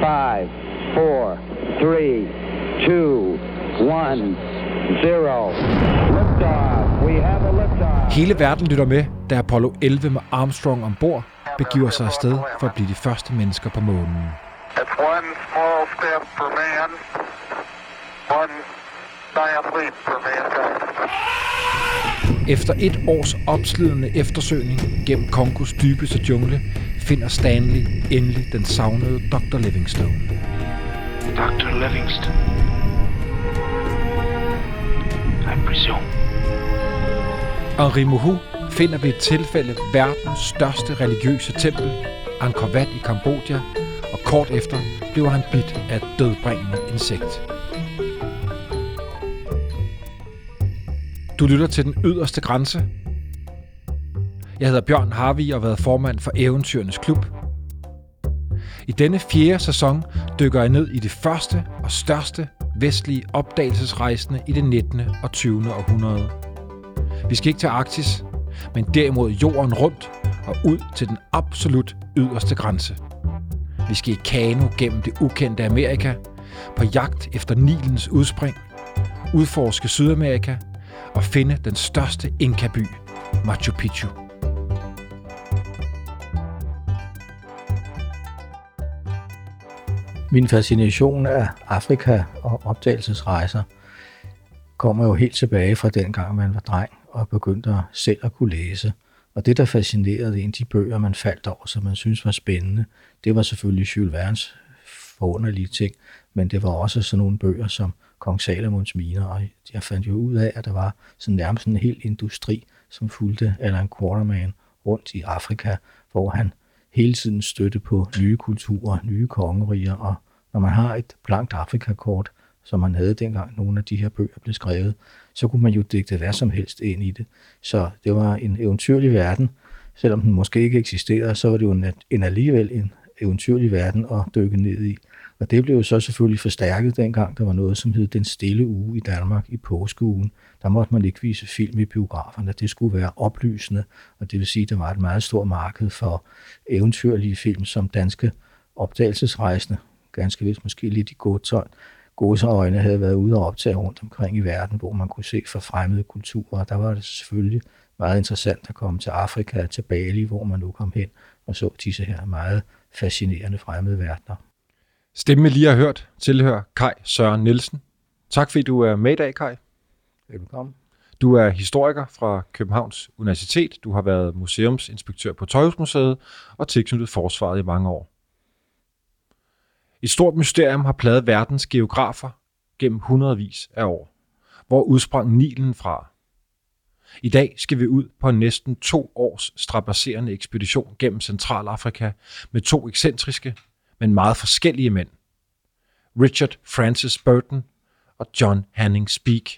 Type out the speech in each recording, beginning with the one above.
five, four, three, two, one, zero. Liftoff. We have a liftoff. Hele verden lytter med, da Apollo 11 med Armstrong ombord begiver sig afsted for at blive de første mennesker på månen. It's one small step for man, one giant leap for mankind. Efter et års opslidende eftersøgning gennem Kongos dybeste jungle, finder Stanley endelig den savnede Dr. Livingstone. Dr. Livingston. I presume. Henri Mohu finder ved et tilfælde verdens største religiøse tempel, Angkor Wat i Kambodja, og kort efter bliver han bidt af et dødbringende insekt. Du lytter til den yderste grænse. Jeg hedder Bjørn Harvi og har været formand for Eventyrenes Klub. I denne fjerde sæson dykker jeg ned i det første og største vestlige opdagelsesrejsende i det 19. og 20. århundrede. Vi skal ikke til Arktis, men derimod jorden rundt og ud til den absolut yderste grænse. Vi skal i kano gennem det ukendte Amerika, på jagt efter Nilens udspring, udforske Sydamerika og finde den største Inka-by, Machu Picchu. Min fascination af Afrika og opdagelsesrejser kommer jo helt tilbage fra den gang, man var dreng og begyndte selv at kunne læse. Og det, der fascinerede en, de bøger, man faldt over, som man synes var spændende, det var selvfølgelig Jules Verne's forunderlige ting, men det var også sådan nogle bøger som Kong Salomons miner, og jeg fandt jo ud af, at der var sådan nærmest en hel industri, som fulgte Alan Quarterman rundt i Afrika, hvor han hele tiden støtte på nye kulturer, nye kongeriger, og når man har et blankt Afrikakort, som man havde dengang nogle af de her bøger blev skrevet, så kunne man jo digte hvad som helst ind i det. Så det var en eventyrlig verden. Selvom den måske ikke eksisterede, så var det jo en, en alligevel en eventyrlig verden at dykke ned i. Og det blev jo så selvfølgelig forstærket dengang, der var noget, som hed Den Stille Uge i Danmark i påskeugen. Der måtte man ikke vise film i biograferne. Det skulle være oplysende, og det vil sige, at der var et meget stort marked for eventyrlige film, som danske opdagelsesrejsende, ganske vist måske lidt i godtøj, øjne havde været ude og optage rundt omkring i verden, hvor man kunne se for fremmede kulturer. Der var det selvfølgelig meget interessant at komme til Afrika, til Bali, hvor man nu kom hen og så disse her meget fascinerende fremmede verdener. Stemme lige har hørt tilhører Kai Søren Nielsen. Tak fordi du er med i dag, Kai. Velkommen. Du er historiker fra Københavns Universitet. Du har været museumsinspektør på Tøjhusmuseet og tilknyttet forsvaret i mange år. Et stort mysterium har pladet verdens geografer gennem hundredvis af år. Hvor udsprang Nilen fra? I dag skal vi ud på en næsten to års strapasserende ekspedition gennem Centralafrika med to ekscentriske, men meget forskellige mænd. Richard Francis Burton og John Hanning Speak.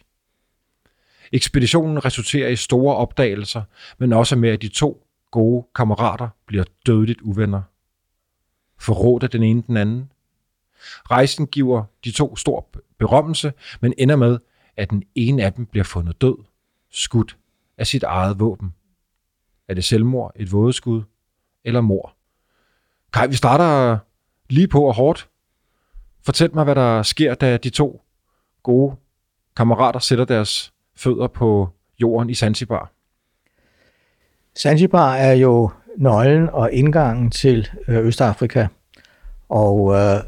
Ekspeditionen resulterer i store opdagelser, men også med, at de to gode kammerater bliver dødeligt uvenner. Forråder den ene den anden. Rejsen giver de to stor berømmelse, men ender med, at den ene af dem bliver fundet død, skudt af sit eget våben. Er det selvmord, et vådeskud eller mor? Kai, vi starter lige på og hårdt. Fortæl mig, hvad der sker, da de to gode kammerater sætter deres fødder på jorden i Zanzibar. Zanzibar er jo nøglen og indgangen til øh, Østafrika, og øh,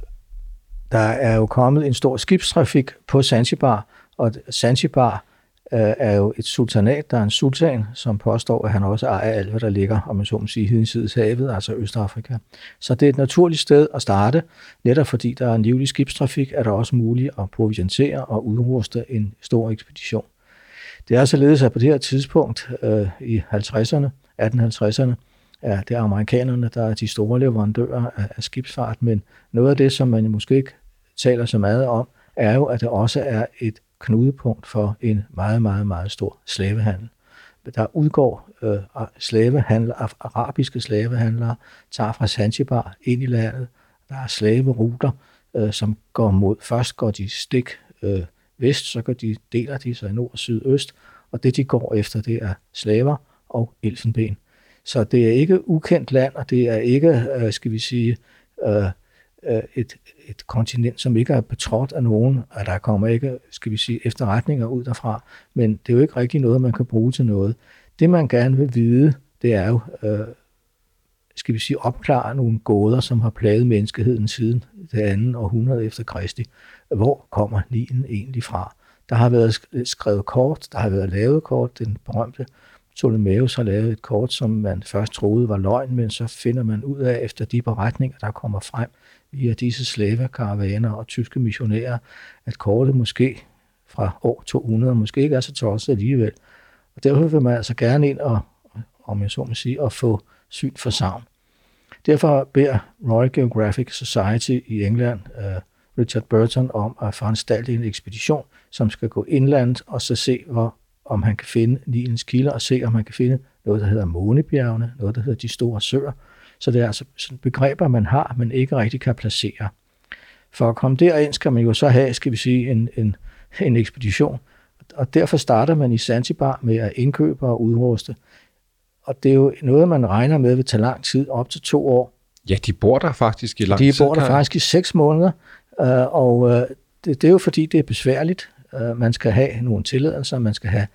der er jo kommet en stor skibstrafik på Zanzibar, og Zanzibar øh, Øh, er jo et sultanat, der er en sultan, som påstår, at han også ejer alt, hvad der ligger, om man så må sige, hinsides havet, altså Østafrika. Så det er et naturligt sted at starte, netop fordi der er en livlig skibstrafik, er der også muligt at proviantere og udruste en stor ekspedition. Det er således, at på det her tidspunkt øh, i 50'erne, 1850'erne, er det amerikanerne, der er de store leverandører af, af skibsfart, men noget af det, som man måske ikke taler så meget om, er jo, at det også er et knudepunkt for en meget, meget, meget stor slavehandel. Der udgår øh, slavehandler, arabiske slavehandlere, tager fra Zanzibar ind i landet. Der er slaveruter, øh, som går mod, først går de stik øh, vest, så går de, deler de sig i nord, syd, øst, og det de går efter, det er slaver og elfenben. Så det er ikke ukendt land, og det er ikke, øh, skal vi sige, øh, øh, et, et kontinent, som ikke er betrådt af nogen, og der kommer ikke, skal vi sige, efterretninger ud derfra, men det er jo ikke rigtig noget, man kan bruge til noget. Det, man gerne vil vide, det er jo, øh, skal vi sige, opklare nogle gåder, som har plaget menneskeheden siden det andet århundrede efter Kristi. Hvor kommer Nilen egentlig fra? Der har været skrevet kort, der har været lavet kort, den berømte Ptolemæus har lavet et kort, som man først troede var løgn, men så finder man ud af, efter de beretninger, der kommer frem via disse slavekaravaner og tyske missionærer, at kortet måske fra år 200 måske ikke er så tosset alligevel. Og derfor vil man altså gerne ind og, om jeg så må sige, at få syn for savn. Derfor beder Royal Geographic Society i England uh, Richard Burton om at foranstalte en ekspedition, som skal gå indland og så se, hvor, om han kan finde Nilens kilder og se, om han kan finde noget, der hedder Månebjergene, noget, der hedder de store søer. Så det er altså sådan begreber, man har, men ikke rigtig kan placere. For at komme derind, skal man jo så have, skal vi sige, en, en, en ekspedition. Og derfor starter man i Zanzibar med at indkøbe og udruste. Og det er jo noget, man regner med vil tage lang tid, op til to år. Ja, de bor der faktisk i lang tid. De bor der faktisk i seks måneder, øh, og øh, det, det er jo fordi, det er besværligt. Øh, man skal have nogle tilladelser, man skal have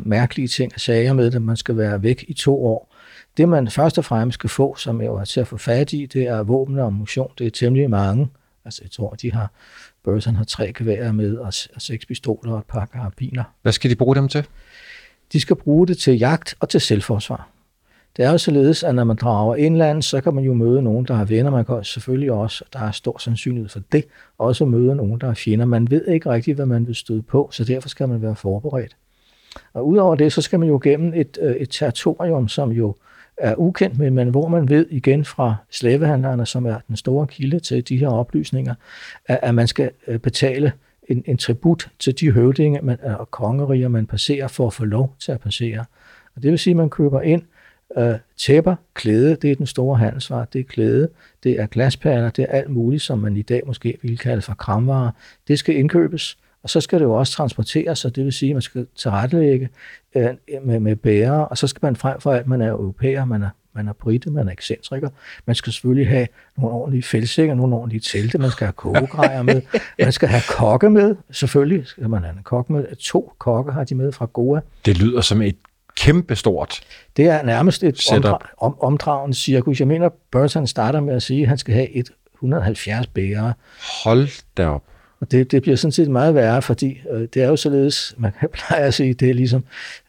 mærkelige ting og sager med det, man skal være væk i to år. Det, man først og fremmest skal få, som jeg var til at få fat i, det er våben og ammunition. Det er temmelig mange. Altså, jeg tror, de har, Burson har tre geværer med, og, og seks pistoler og et par karabiner. Hvad skal de bruge dem til? De skal bruge det til jagt og til selvforsvar. Det er jo således, at når man drager indland, så kan man jo møde nogen, der har venner. Man kan selvfølgelig også, der er stor sandsynlighed for det, også møde nogen, der er fjender. Man ved ikke rigtigt, hvad man vil støde på, så derfor skal man være forberedt. Og udover det, så skal man jo gennem et, øh, et territorium, som jo er ukendt, men, men hvor man ved igen fra slavehandlerne, som er den store kilde til de her oplysninger, at, at man skal øh, betale en, en tribut til de høvdinge man, øh, og kongeriger, man passerer for at få lov til at passere. Og det vil sige, at man køber ind øh, tæpper, klæde, det er den store handelsvare, det er klæde, det er glasperler, det er alt muligt, som man i dag måske ville kalde for kramvarer. Det skal indkøbes, og så skal det jo også transporteres, og det vil sige, at man skal tilrettelægge øh, med, med bære, og så skal man frem for alt, man er europæer, man er, man er brite, man er ekscentriker. Man skal selvfølgelig have nogle ordentlige fældsækker, nogle ordentlige telte, man skal have kogegrejer med, man skal have kokke med, selvfølgelig skal man have en kok med. To kokke har de med fra Goa. Det lyder som et kæmpestort Det er nærmest et omdra- om, omdragende cirkus. Jeg mener, Burton starter med at sige, at han skal have et 170 bære. Hold da op. Og det, det bliver sådan set meget værre, fordi øh, det er jo således, man kan pleje at sige, det er ligesom,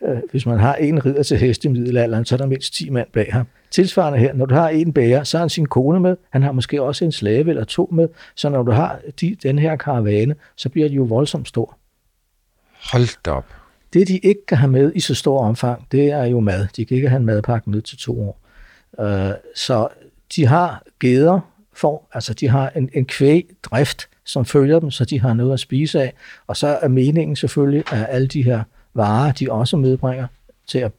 øh, hvis man har en ridder til hest i middelalderen, så er der mindst 10 mand bag ham. Tilsvarende her, når du har en bærer, så har han sin kone med, han har måske også en slave eller to med, så når du har de, den her karavane, så bliver de jo voldsomt stor. Hold da op. Det, de ikke kan have med i så stor omfang, det er jo mad. De kan ikke have en madpakke med til to år. Øh, så de har geder, for, altså de har en, en kvægdrift, som følger dem, så de har noget at spise af. Og så er meningen selvfølgelig, at alle de her varer, de også medbringer til at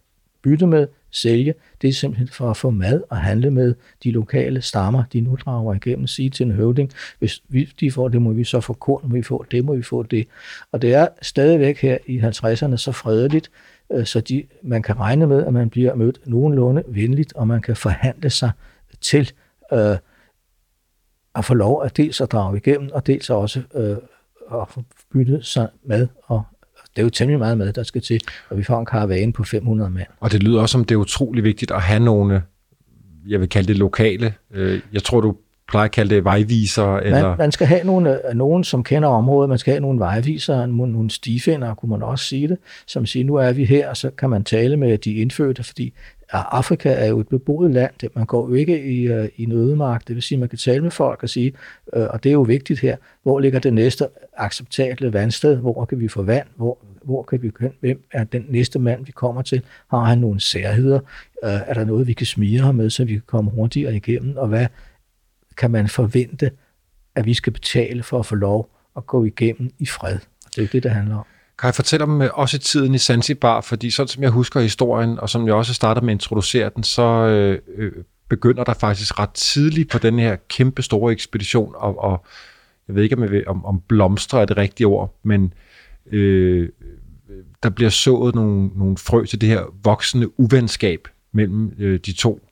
bytte med, sælge, det er simpelthen for at få mad og handle med de lokale stammer, de nu drager igennem, sige til en høvding, hvis vi, de får det, må vi så få korn, må vi få det, må vi få det. Og det er stadigvæk her i 50'erne så fredeligt, øh, så de, man kan regne med, at man bliver mødt nogenlunde venligt, og man kan forhandle sig til øh, at få lov at dels at drage igennem, og dels også øh, at få byttet sig mad og det er jo temmelig meget mad, der skal til, og vi får en karavane på 500 mand. Og det lyder også som, det er utrolig vigtigt at have nogle, jeg vil kalde det lokale, øh, jeg tror du plejer at kalde det vejviser? Eller? Man, man skal have nogle, øh, nogen, som kender området, man skal have nogle vejvisere, nogle, nogle stifinder, kunne man også sige det, som siger, nu er vi her, og så kan man tale med de indfødte, fordi Afrika er jo et beboet land. Man går jo ikke i, uh, i en ødemark. Det vil sige, at man kan tale med folk og sige, uh, og det er jo vigtigt her, hvor ligger det næste acceptable vandsted? Hvor kan vi få vand? Hvor, hvor kan vi Hvem er den næste mand, vi kommer til? Har han nogle særheder? Uh, er der noget, vi kan smige ham med, så vi kan komme hurtigere igennem? Og hvad kan man forvente, at vi skal betale for at få lov at gå igennem i fred? Og det er jo det, det handler om. Kan jeg fortælle om øh, også tiden i Zanzibar? Fordi sådan som jeg husker historien, og som jeg også starter med at introducere den, så øh, øh, begynder der faktisk ret tidligt på den her kæmpe store ekspedition, og, og jeg ved ikke, om, jeg om, om blomstre er det rigtige ord, men øh, der bliver sået nogle, nogle frø til det her voksende uvenskab mellem øh, de to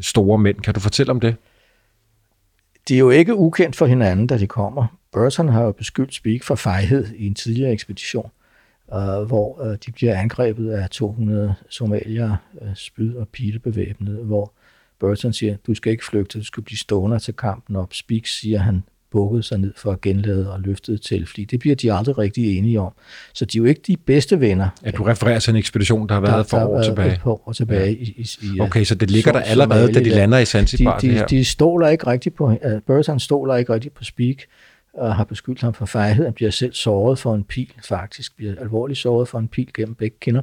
store mænd. Kan du fortælle om det? De er jo ikke ukendt for hinanden, da de kommer. Burton har jo beskyldt Speak for fejhed i en tidligere ekspedition, øh, hvor øh, de bliver angrebet af 200 somalier, øh, spyd og pilebevæbnede, hvor Burton siger, du skal ikke flygte, du skal blive stående til kampen op. Speak siger, han bukkede sig ned for at genlade og løftede til, fordi det bliver de aldrig rigtig enige om. Så de er jo ikke de bedste venner. Ja, du refererer til en ekspedition, der har været for år tilbage. For år tilbage ja. i, i, Okay, så det ligger der allerede, da de lander i Zanzibar. De, de, de stoler ikke rigtigt på, uh, Burton stoler ikke rigtigt på Speak, og har beskyldt ham for fejhed. Han bliver selv såret for en pil, faktisk bliver alvorligt såret for en pil gennem begge kinder.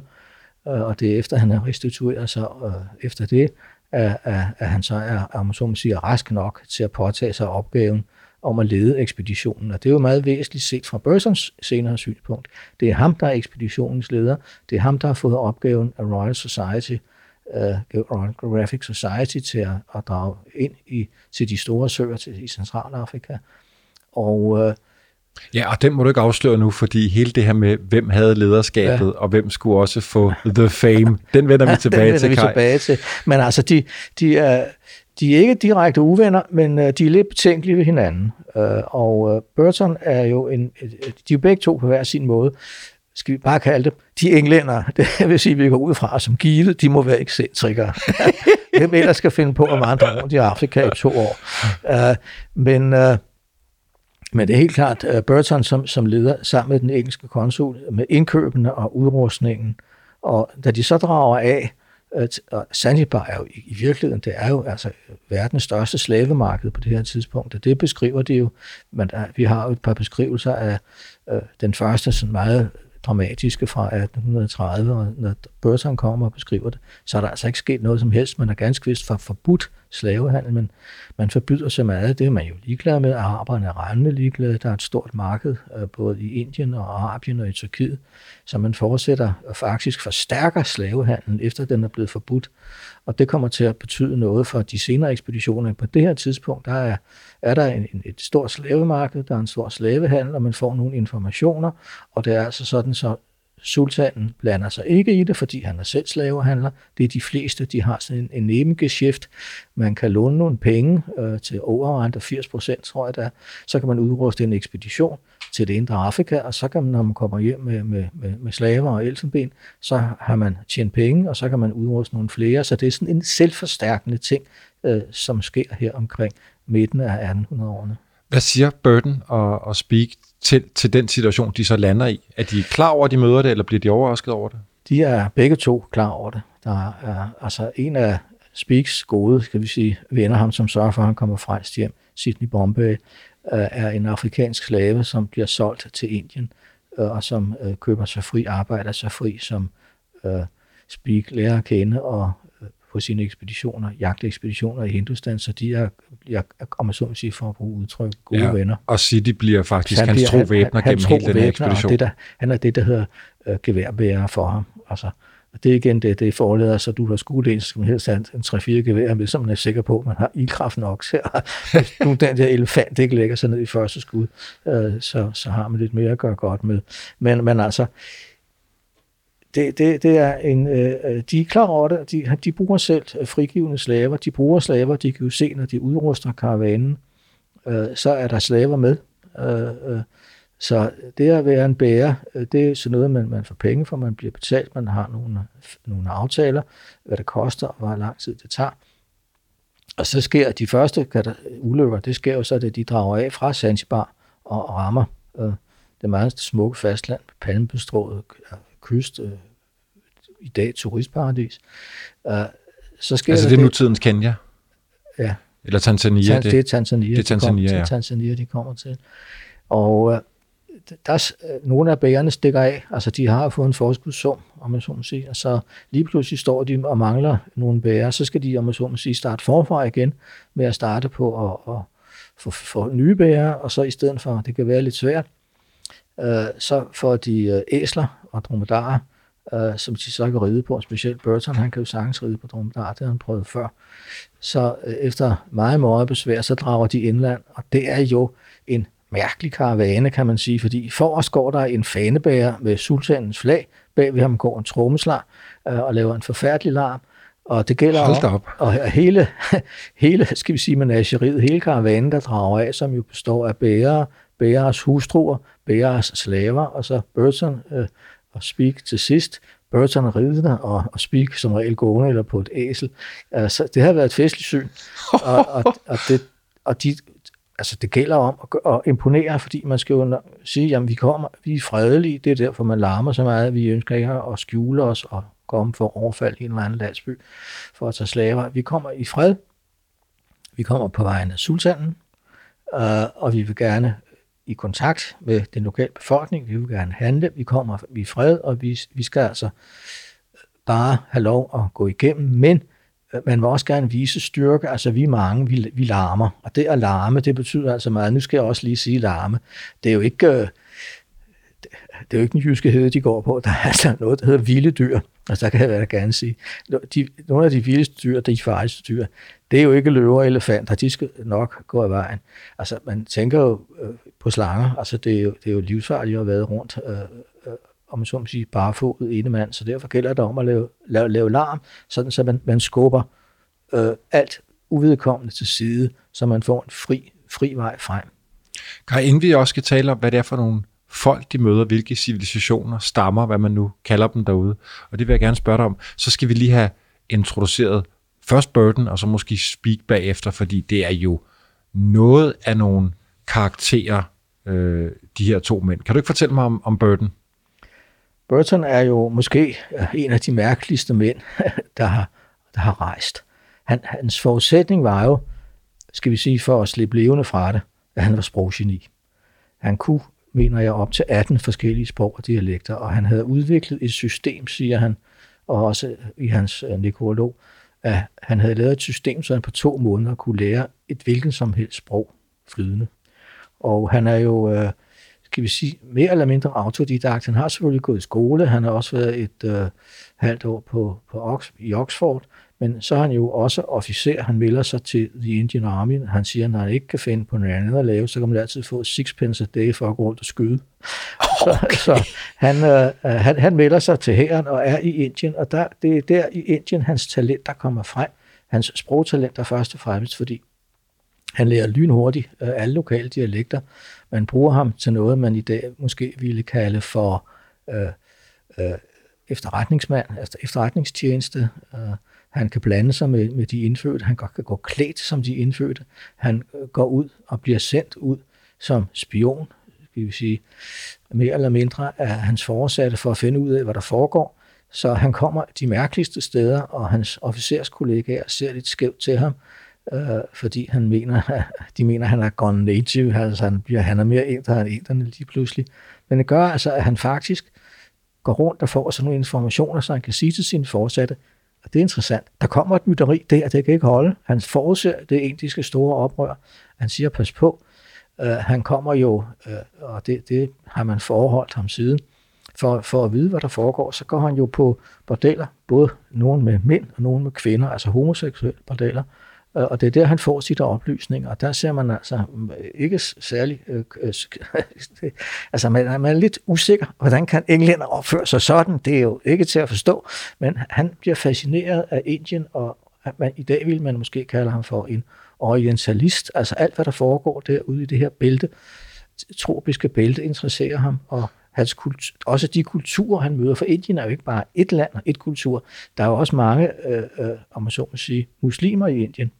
Uh, og det er efter, han har restitueret sig uh, efter det, at, at, at han så er, om så man siger, rask nok til at påtage sig opgaven om at lede ekspeditionen. Og det er jo meget væsentligt set fra Bursons senere synspunkt. Det er ham, der er ekspeditionens leder. Det er ham, der har fået opgaven af Royal Society, uh, Royal Geographic Society til at, at drage ind i, til de store søer til, i Centralafrika. Og uh, Ja, og den må du ikke afsløre nu, fordi hele det her med, hvem havde lederskabet, ja. og hvem skulle også få the fame, den vender vi tilbage den til, vi tilbage til. Men altså, de, de, er, de er ikke direkte uvenner, men øh, de er lidt betænkelige ved hinanden. Øh, og øh, Burton er jo en, de er jo begge to på hver sin måde, skal vi bare kalde det, de englænder, det vil sige, vi går ud fra som givet, de må være ekscentrikere. Hvem ellers skal finde på at vandre rundt i Afrika i to år? Øh, men øh, men det er helt klart uh, Burton som, som leder sammen med den engelske konsul med indkøbene og udrustningen. Og da de så drager af, og Zanzibar er jo i, virkeligheden, det er jo altså verdens største slavemarked på det her tidspunkt, og det beskriver det jo. Men der, vi har jo et par beskrivelser af øh, den første sådan meget dramatiske fra 1830, og når Burton kommer og beskriver det, så er der altså ikke sket noget som helst. Man har ganske vist for forbudt slavehandel, men man forbyder så meget. Det er man jo ligeglad med. Araberne er rendende ligeglade. Der er et stort marked, øh, både i Indien og Arabien og i Tyrkiet, så man fortsætter og faktisk forstærker slavehandlen, efter den er blevet forbudt. Og det kommer til at betyde noget for de senere ekspeditioner. På det her tidspunkt, der er, er der en, et stort slavemarked, der er en stor slavehandel, og man får nogle informationer, og det er altså sådan, så sultanen blander sig ikke i det, fordi han er selv slavehandler. Det er de fleste, de har sådan en, en nebengeschæft. Man kan låne nogle penge øh, til overrente 80 procent, tror jeg der. Så kan man udruste en ekspedition til det indre Afrika, og så kan man, når man kommer hjem med, med, med, med slaver og elfenben, så har man tjent penge, og så kan man udruste nogle flere. Så det er sådan en selvforstærkende ting, øh, som sker her omkring midten af 1800-årene. Hvad siger Burton og, og Speak til, til den situation, de så lander i? Er de klar over, at de møder det, eller bliver de overrasket over det? De er begge to klar over det. Der er altså en af Speaks gode, skal vi sige, venner ham, som sørger for, at han kommer frelst hjem, Sydney Bombay, øh, er en afrikansk slave, som bliver solgt til Indien, øh, og som øh, køber sig fri, arbejder sig fri, som Speak lærer at kende og på sine ekspeditioner, jagtekspeditioner i Hindustan, så de er, jeg, om jeg så vil sige, for at bruge udtryk, gode ja, venner. Og City bliver faktisk han hans tro væbner gennem hele den her ekspedition. Det der, han er det, der hedder øh, geværbærer for ham. Altså, og det er igen det, det forleder, så du har skudt en, så skal man helst have en 3-4 gevær med, så man er sikker på, at man har ildkraft nok til at den der elefant ikke lægger sig ned i første skud, øh, så, så har man lidt mere at gøre godt med. Men, men altså, det, det, det er en, øh, øh de er klar over det. De, de bruger selv øh, frigivende slaver. De bruger slaver. De kan jo se, når de udruster karavanen, øh, så er der slaver med. Øh, øh, så det at være en bærer, øh, det er sådan noget, man, man får penge for, man bliver betalt, man har nogle, nogle aftaler, hvad det koster, og hvor lang tid det tager. Og så sker de første ulykker, det sker jo så, at de drager af fra Zanzibar og rammer øh, det meget smukke fastland, palmebestrået kyst, øh, i dag turistparadis. Uh, så sker altså det er nutidens Kenya? Ja. Eller Tanzania? Tan- det, det er Tanzania, det er Tanzania, de ja. Tanzania, de kommer til. Og uh, der er, uh, nogle af bærerne stikker af, altså de har fået en forskudssum, om man så må sige, og så lige pludselig står de og mangler nogle bærer, så skal de, om man så må sige, starte forfra igen med at starte på at, at få, få nye bærer, og så i stedet for, det kan være lidt svært, uh, så får de uh, æsler og dromedarer, øh, som de så kan ride på, specielt Burton, han kan jo sagtens ride på dromedar, det har han prøvet før. Så øh, efter meget meget besvær, så drager de indland, og det er jo en mærkelig karavane, kan man sige, fordi for os går der en fanebærer med sultanens flag, bag ved ham går en trommeslag øh, og laver en forfærdelig larm, Og det gælder Hold op. Og hele, hele, skal vi sige, menageriet, hele karavanen, der drager af, som jo består af bærere, bæreres hustruer, bæreres slaver, og så Burton øh, og Speak til sidst. Burton ridende og, og Speak som regel gående eller på et æsel. Altså, det har været et festligt syn. Og, og, og, det, og de, altså, det gælder om at, at imponere, fordi man skal jo sige, jamen vi kommer, vi er fredelige, det er derfor, man larmer så meget, vi ønsker ikke at skjule os og komme for overfald i en eller anden landsby for at tage slaver. Vi kommer i fred, vi kommer på vejen af sultanen, øh, og vi vil gerne i kontakt med den lokale befolkning, vi vil gerne handle, vi kommer i fred, og vi, vi skal altså øh, bare have lov at gå igennem, men øh, man vil også gerne vise styrke, altså vi er mange, vi, vi larmer, og det at larme, det betyder altså meget, nu skal jeg også lige sige larme, det er jo ikke, øh, det, er jo ikke den jyske hede, de går på, der er altså noget, der hedder vilde dyr, altså der kan jeg da gerne sige, de, nogle af de vildeste dyr, de farligste dyr, det er jo ikke løver og elefanter, de skal nok gå af vejen. Altså, man tænker jo på slanger, altså det er jo, det er jo livsfarligt at være rundt, øh, øh, om man så må sige, barefodet ene mand, så derfor gælder det om at lave, lave, lave larm, sådan så man, man skubber øh, alt uvedkommende til side, så man får en fri, fri vej frem. Kan inden vi også skal tale om, hvad det er for nogle folk, de møder, hvilke civilisationer, stammer, hvad man nu kalder dem derude, og det vil jeg gerne spørge dig om, så skal vi lige have introduceret først Burden, og så måske Speak bagefter, fordi det er jo noget af nogle karakterer, øh, de her to mænd. Kan du ikke fortælle mig om, om Burton? Burton er jo måske øh, en af de mærkeligste mænd, der har, der har rejst. Han, hans forudsætning var jo, skal vi sige, for at slippe levende fra det, at han var sproggeni. Han kunne, mener jeg, op til 18 forskellige sprog og dialekter, og han havde udviklet et system, siger han, og også i hans øh, nekrolog, at han havde lavet et system, så han på to måneder kunne lære et hvilken som helst sprog flydende. Og han er jo, øh, skal vi sige, mere eller mindre autodidakt. Han har selvfølgelig gået i skole, han har også været et øh, halvt år på, på Ox, i Oxford, men så er han jo også officer. Han melder sig til The Indian Army. Han siger, at når han ikke kan finde på noget andet at lave, så kan man altid få sixpence a day for at gå rundt og skyde. Okay. Så, så han, øh, han, han melder sig til hæren og er i Indien, og der, det er der i Indien, hans talent, der kommer frem. Hans sprogtalent er først og fremmest, fordi han lærer lynhurtigt øh, alle lokale dialekter. Man bruger ham til noget, man i dag måske ville kalde for øh, øh, efterretningsmand, altså efterretningstjeneste. Øh, han kan blande sig med, med de indfødte. Han kan gå klædt som de indfødte. Han øh, går ud og bliver sendt ud som spion, skal vi sige, mere eller mindre af hans forsatte for at finde ud af, hvad der foregår. Så han kommer de mærkeligste steder, og hans officerskollegaer ser lidt skævt til ham, øh, fordi han mener, de mener, at han er gone native, altså han, bliver, han er mere inder end inderne lige pludselig. Men det gør altså, at han faktisk går rundt og får sådan nogle informationer, så han kan sige til sine forsatte, og det er interessant, der kommer et mytteri der, det kan ikke holde. Han forudser det indiske store oprør. Han siger, pas på, uh, han kommer jo, uh, og det, det har man forholdt ham siden, for, for at vide, hvad der foregår, så går han jo på bordeller, både nogen med mænd og nogen med kvinder, altså homoseksuelle bordeller, Øh, og det er der, han får sit oplysninger, og der ser man altså ikke særlig... Øh, øh, altså, man er, man er lidt usikker, hvordan kan englænder opføre sig sådan? Det er jo ikke til at forstå, men han bliver fascineret af Indien, og man, i dag vil man måske kalde ham for en orientalist, altså alt, hvad der foregår derude i det her bælte, tropiske bælte, interesserer ham, og hans kultur, også de kulturer, han møder, for Indien er jo ikke bare et land og et kultur. Der er jo også mange, øh, øh, om man så må sige, muslimer i Indien.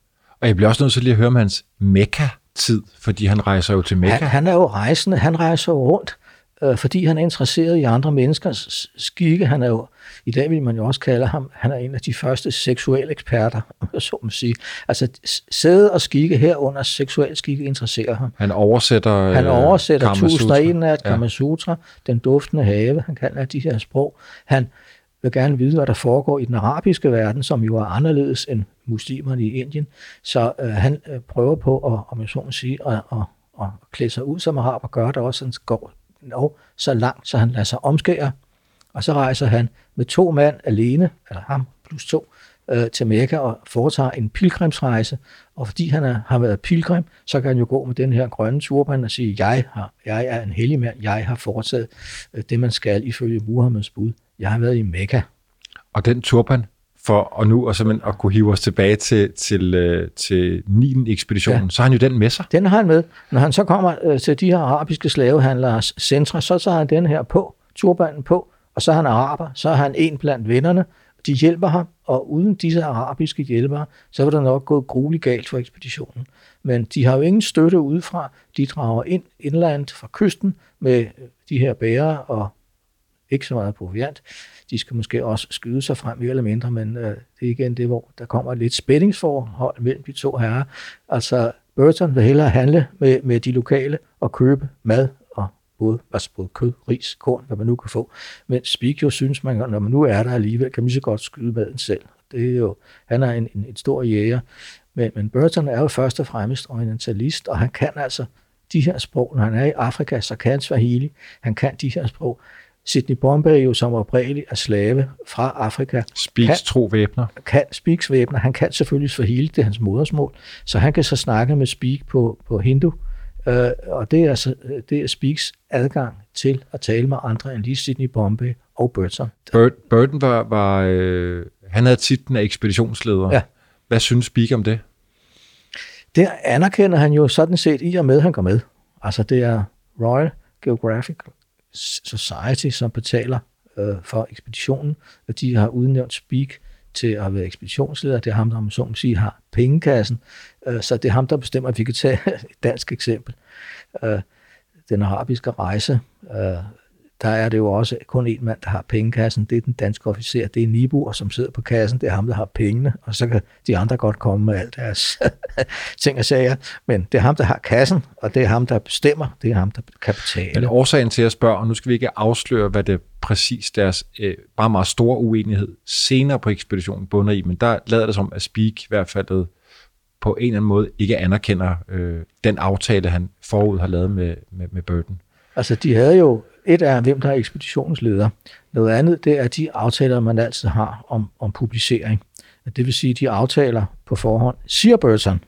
Og jeg bliver også nødt til lige at høre om hans Mekka-tid, fordi han rejser jo til Mekka. Han, han er jo rejsende, han rejser jo rundt, øh, fordi han er interesseret i andre menneskers skikke. Han er jo, i dag vil man jo også kalde ham, han er en af de første seksuelle eksperter, så må sige. Altså sæde og skikke herunder seksuel skikke interesserer ham. Han oversætter Han oversætter Sutra. en af Kama Sutra, den duftende have, han kan alle de her sprog. Han vil gerne vide, hvad der foregår i den arabiske verden, som jo er anderledes end muslimerne i Indien. Så øh, han øh, prøver på, at, om jeg så må sige, at, at, at klæde sig ud som arab og gøre det også, han går no, så langt, så han lader sig omskære. Og så rejser han med to mand alene, eller ham plus to, øh, til Mekka og foretager en pilgrimsrejse. Og fordi han er, har været pilgrim, så kan han jo gå med den her grønne turban og sige, jeg, har, jeg er en hellig mand, jeg har foretaget øh, det, man skal ifølge Muhammeds bud. Jeg har været i Mekka. Og den turban for og nu og simpelthen at kunne hive os tilbage til, til, øh, til 9. ekspeditionen, ja. så har han jo den med sig. Den har han med. Når han så kommer øh, til de her arabiske slavehandlers centre, så tager han den her på, turbanen på, og så er han araber, så er han en blandt vennerne, de hjælper ham, og uden disse arabiske hjælpere, så var der nok gået grueligt galt for ekspeditionen. Men de har jo ingen støtte udefra. De drager ind indland fra kysten med de her bærer og ikke så meget proviant. De skal måske også skyde sig frem mere eller mindre, men øh, det er igen det, hvor der kommer et lidt spændingsforhold mellem de to herrer. Altså, Burton vil hellere handle med, med de lokale og købe mad og både, altså både kød, ris, korn, hvad man nu kan få. Men Speak jo synes, man, når man nu er der alligevel, kan man så godt skyde maden selv. Det er jo, han er en, en, en stor jæger, men, men Burton er jo først og fremmest orientalist, og han kan altså de her sprog. Når han er i Afrika, så kan han Swahili, han kan de her sprog. Sydney Bombay jo som oprindeligt er slave fra Afrika. Speaks tro væbner. Kan Speaks væbner. Han kan selvfølgelig Swahili, det er hans modersmål, så han kan så snakke med Speak på, på hindu, øh, og det er, altså, det er Speaks adgang til at tale med andre end lige Sydney Bombay og Burton. Burton var, var øh, han havde titlen af ekspeditionsleder. Ja. Hvad synes Speak om det? Det anerkender han jo sådan set i og med, at han går med. Altså det er Royal Geographical Society, som betaler øh, for ekspeditionen, og de har udnævnt Speak til at være ekspeditionsleder. Det er ham, der om så må sige, har pengekassen. Øh, så det er ham, der bestemmer, at vi kan tage et dansk eksempel. Øh, den arabiske rejse, øh, der er det jo også kun en mand, der har pengekassen. Det er den danske officer. Det er Nibur, som sidder på kassen. Det er ham, der har pengene. Og så kan de andre godt komme med alt deres ting og sager. Men det er ham, der har kassen, og det er ham, der bestemmer. Det er ham, der kan betale. Men årsagen til at spørge, og nu skal vi ikke afsløre, hvad det præcis deres øh, bare meget store uenighed senere på ekspeditionen bunder i, men der lader det som, at Speak i hvert fald på en eller anden måde ikke anerkender øh, den aftale, han forud har lavet med, med, med Burton. Altså, de havde jo et er, hvem der er ekspeditionsleder. Noget andet, det er de aftaler, man altid har om, om publicering. Det vil sige, de aftaler på forhånd, siger Burton,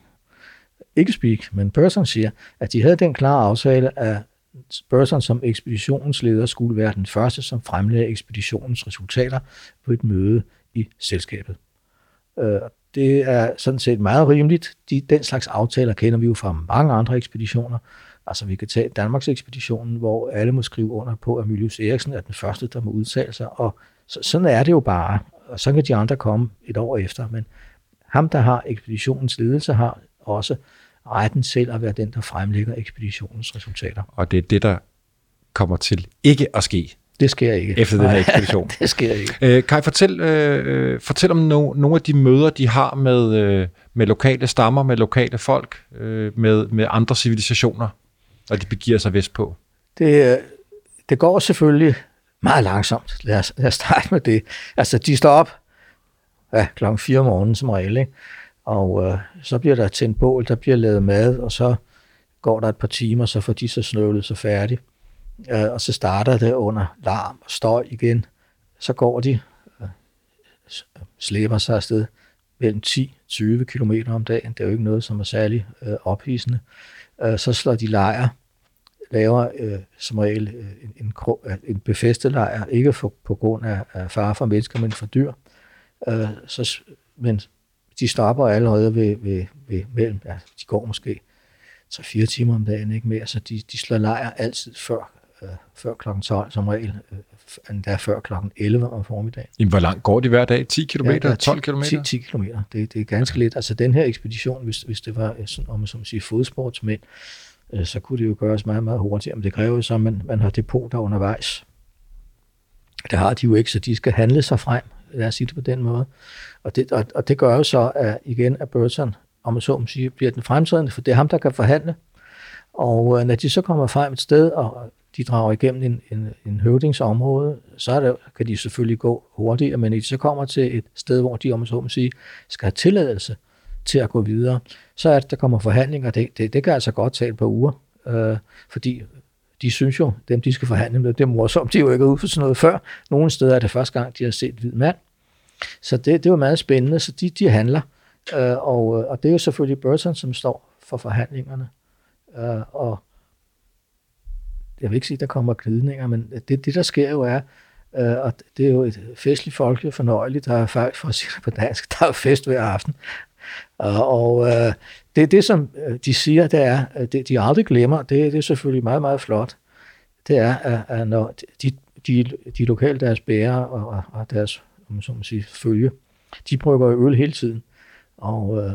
ikke Speak, men Burton siger, at de havde den klare aftale, at Burton som ekspeditionsleder skulle være den første, som fremlagde ekspeditionens resultater på et møde i selskabet. Øh, det er sådan set meget rimeligt. De, den slags aftaler kender vi jo fra mange andre ekspeditioner, Altså vi kan tage Danmarks ekspeditionen, hvor alle må skrive under på, at Mylius Eriksen er den første, der må udtale sig. Og så, sådan er det jo bare. Og så kan de andre komme et år efter. Men ham, der har ekspeditionens ledelse, har også retten selv at være den, der fremlægger ekspeditionens resultater. Og det er det, der kommer til ikke at ske. Det sker ikke. Efter den her ekspedition. det sker ikke. Øh, kan I fortæl, øh, øh, fortæl om no, nogle af de møder, de har med, øh, med lokale stammer, med lokale folk, øh, med, med andre civilisationer? Og de begiver sig vestpå? Det, øh, det går selvfølgelig meget langsomt. Lad os, lad os starte med det. Altså, de står op ja, klokken 4 om morgenen som regel, ikke? og øh, så bliver der tændt bål, der bliver lavet mad, og så går der et par timer, så får de så snøvlet sig færdigt. Øh, og så starter det under larm og støj igen. Så går de, øh, slæber sig afsted mellem 10-20 km om dagen. Det er jo ikke noget, som er særlig øh, ophidsende. Øh, Øh, så slår de lejr laver øh, som regel øh, en, en, øh, en befæstet lejr, ikke for, på grund af, af fare for mennesker, men for dyr. Øh, så, men de stopper allerede ved, ved, ved mellem, ja, de går måske så fire timer om dagen, ikke mere, så de, de slår lejr altid før, øh, før kl. 12 som regel, øh, endda før kl. 11 om formiddagen. Jamen, hvor langt går de hver dag? 10 km? Ja, 12 km? 10, 10 km. Det, det er ganske lidt. Altså den her ekspedition, hvis, hvis det var sådan, om man som siger, fodsportsmænd, øh, så kunne det jo gøres meget, meget hurtigere. Men det kræver jo så, at man, man har depoter undervejs. Det har de jo ikke, så de skal handle sig frem, lad os sige det på den måde. Og det, og, og det gør jo så, at igen, at Burton, om man så må sige, bliver den fremtrædende, for det er ham, der kan forhandle. Og øh, når de så kommer frem et sted, og de drager igennem en, en, en høvdingsområde, så er det, kan de selvfølgelig gå hurtigere, men når de så kommer til et sted, hvor de, om så må sige, skal have tilladelse til at gå videre, så er det, der kommer forhandlinger. Det, det, det kan altså godt tage et par uger, øh, fordi de synes jo, dem de skal forhandle med, det er morsomt, de er jo ikke ude for sådan noget før. Nogle steder er det første gang, de har set hvid mand. Så det, det var meget spændende, så de, de handler. Øh, og, og det er jo selvfølgelig Burton, som står for forhandlingerne. Øh, og jeg vil ikke sige, at der kommer glidninger, men det, det der sker jo er, Øh, og det er jo et festligt folkeligt fornøjeligt. Der er faktisk, for at sige det på dansk, der er fest hver aften. Og, og øh, det det, som øh, de siger, det er, det, de aldrig glemmer, det, det er selvfølgelig meget, meget flot, det er, at, at når de, de, de lokale, deres bærere og, og deres, om så må sige, følge, de brygger øl hele tiden. Og, øh,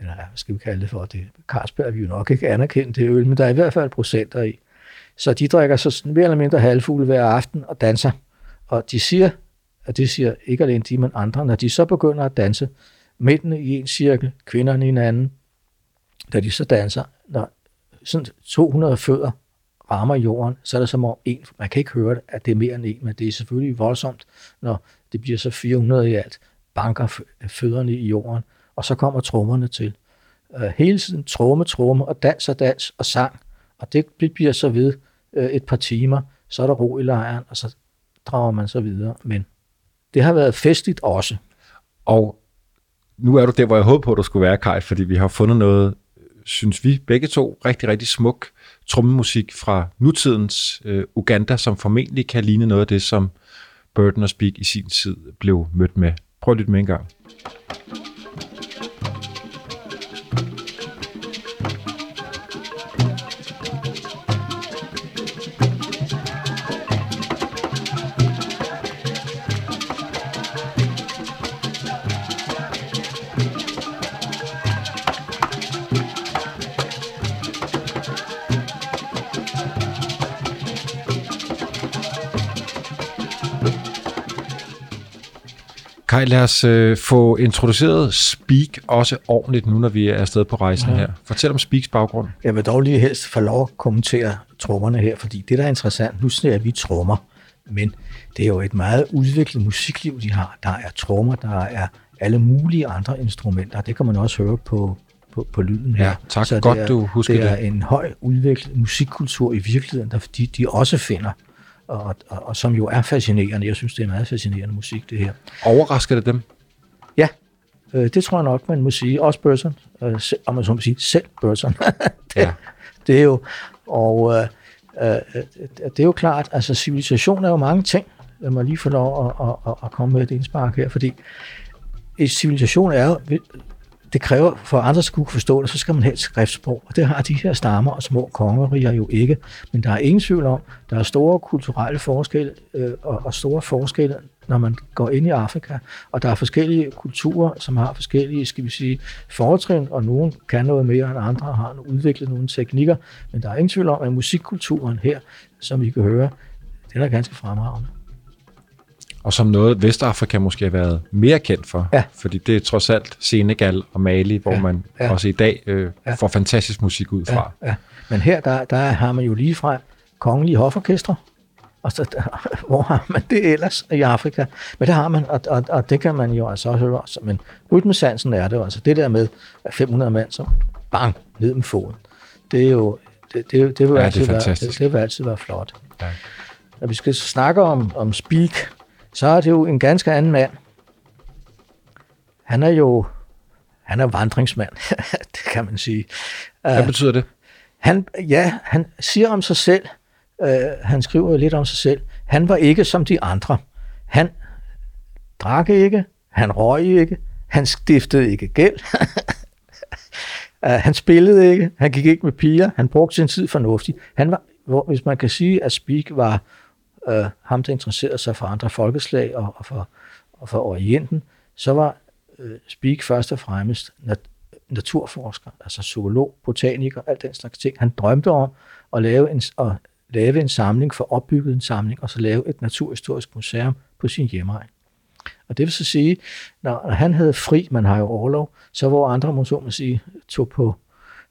eller hvad skal vi kalde det for, det Carlsberg vi jo nok ikke anerkendt det øl, men der er i hvert fald procenter i. Så de drikker så sådan mere eller mindre halvfugle hver aften og danser. Og de siger, og det siger ikke alene de, men andre, når de så begynder at danse, mændene i en cirkel, kvinderne i en anden, da de så danser, når sådan 200 fødder rammer jorden, så er det som om en, man kan ikke høre det, at det er mere end en, men det er selvfølgelig voldsomt, når det bliver så 400 i alt, banker fødderne i jorden, og så kommer trommerne til. Øh, hele tiden tromme, tromme, og dans og dans og sang, og det bliver så ved øh, et par timer, så er der ro i lejren, og så drager man så videre. Men det har været festligt også. Og nu er du der, hvor jeg håber på, at du skulle være, Kai, fordi vi har fundet noget, synes vi begge to, rigtig, rigtig smuk trommemusik fra nutidens øh, Uganda, som formentlig kan ligne noget af det, som Burton og Speak i sin tid blev mødt med. Prøv at lytte med en gang. Kai, lad os øh, få introduceret Speak også ordentligt nu, når vi er afsted på rejsen ja. her. Fortæl om Speaks baggrund. Jeg vil dog lige helst få lov at kommentere trommerne her, fordi det, der er interessant, nu ser vi trommer, men det er jo et meget udviklet musikliv, de har. Der er trommer, der er alle mulige andre instrumenter. Det kan man også høre på, på, på lyden her. Ja, tak. Så Godt, er, du husker det. det er en høj udviklet musikkultur i virkeligheden, der, de, de også finder og, og, og som jo er fascinerende. Jeg synes, det er meget fascinerende musik, det her. Overrasker det dem? Ja, øh, det tror jeg nok, man må sige. Også Burton, øh, om man så må sige, selv Burton. det, ja. det er jo, og øh, øh, det er jo klart, altså civilisation er jo mange ting. Lad mig lige få lov at, at, at komme med et indspark her, fordi en civilisation er jo det kræver, for andre skulle kunne forstå det, så skal man have et skriftsprog, og det har de her stammer og små kongeriger jo ikke. Men der er ingen tvivl om, der er store kulturelle forskelle øh, og, og store forskelle, når man går ind i Afrika, og der er forskellige kulturer, som har forskellige, skal vi sige, foretrin, og nogen kan noget mere end andre, har udviklet nogle teknikker, men der er ingen tvivl om, at musikkulturen her, som I kan høre, den er ganske fremragende og som noget Vestafrika måske har været mere kendt for. Ja. Fordi det er trods alt Senegal og Mali, hvor ja. man ja. også i dag øh, ja. får fantastisk musik ud fra. Ja. Ja. Men her der, der har man jo lige fra kongelige hoforkestre, og så, der, hvor har man det ellers i Afrika? Men det har man, og, og, og det kan man jo altså også høre. Men rytmesansen er det jo, altså det der med 500 mand, så bang, ned med foden. Det er jo, det, det, det, vil, ja, altid det, er være, det, det vil altid være flot. Ja. Når vi skal snakke om, om speak, så er det jo en ganske anden mand. Han er jo han er vandringsmand, det kan man sige. Hvad betyder det? Han, ja, han siger om sig selv, uh, han skriver lidt om sig selv, han var ikke som de andre. Han drak ikke, han røg ikke, han stiftede ikke gæld, uh, han spillede ikke, han gik ikke med piger, han brugte sin tid fornuftigt. Han var, hvor, hvis man kan sige, at Speak var øh, ham, der interesserede sig for andre folkeslag og, og, for, og for Orienten, så var øh, Speak først og fremmest nat, naturforsker, altså zoolog, botaniker, alt den slags ting. Han drømte om at lave en, at lave en samling, for opbygget en samling, og så lave et naturhistorisk museum på sin hjemmeegn. Og det vil så sige, når, når han havde fri, man har jo overlov, så hvor andre, må så sige, tog på,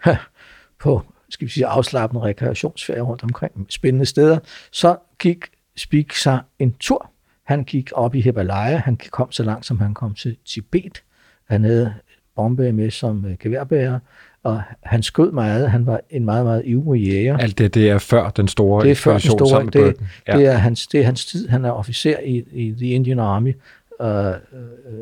på skal vi sige, afslappende rekreationsferie rundt omkring spændende steder, så gik Speak sig en tur. Han gik op i Himalaya, han kom så langt, som han kom til Tibet. Han havde bombe med som øh, geværbærer, og han skød meget. Han var en meget, meget ivrig jæger. Alt det, det er før den store det er før den store, det, ja. det, er hans, det er hans tid. Han er officer i, i The Indian Army, øh,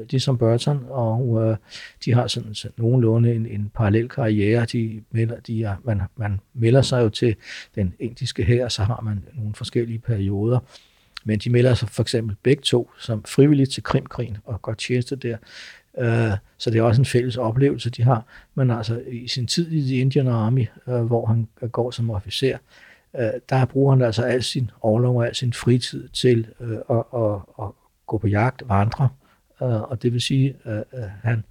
ligesom Burton, og øh, de har sådan, sådan nogenlunde en, en parallel karriere. De melder, de er, man, man melder sig jo til den indiske her, så har man nogle forskellige perioder. Men de melder sig for eksempel begge to som frivilligt til Krimkrigen og går tjeneste der. Øh, så det er også en fælles oplevelse, de har. Men altså i sin tid i The Indian Army, øh, hvor han går som officer, øh, der bruger han altså al sin overlov og al sin fritid til øh, at, at, at gå på jagt, vandre, øh, og det vil sige, at øh, han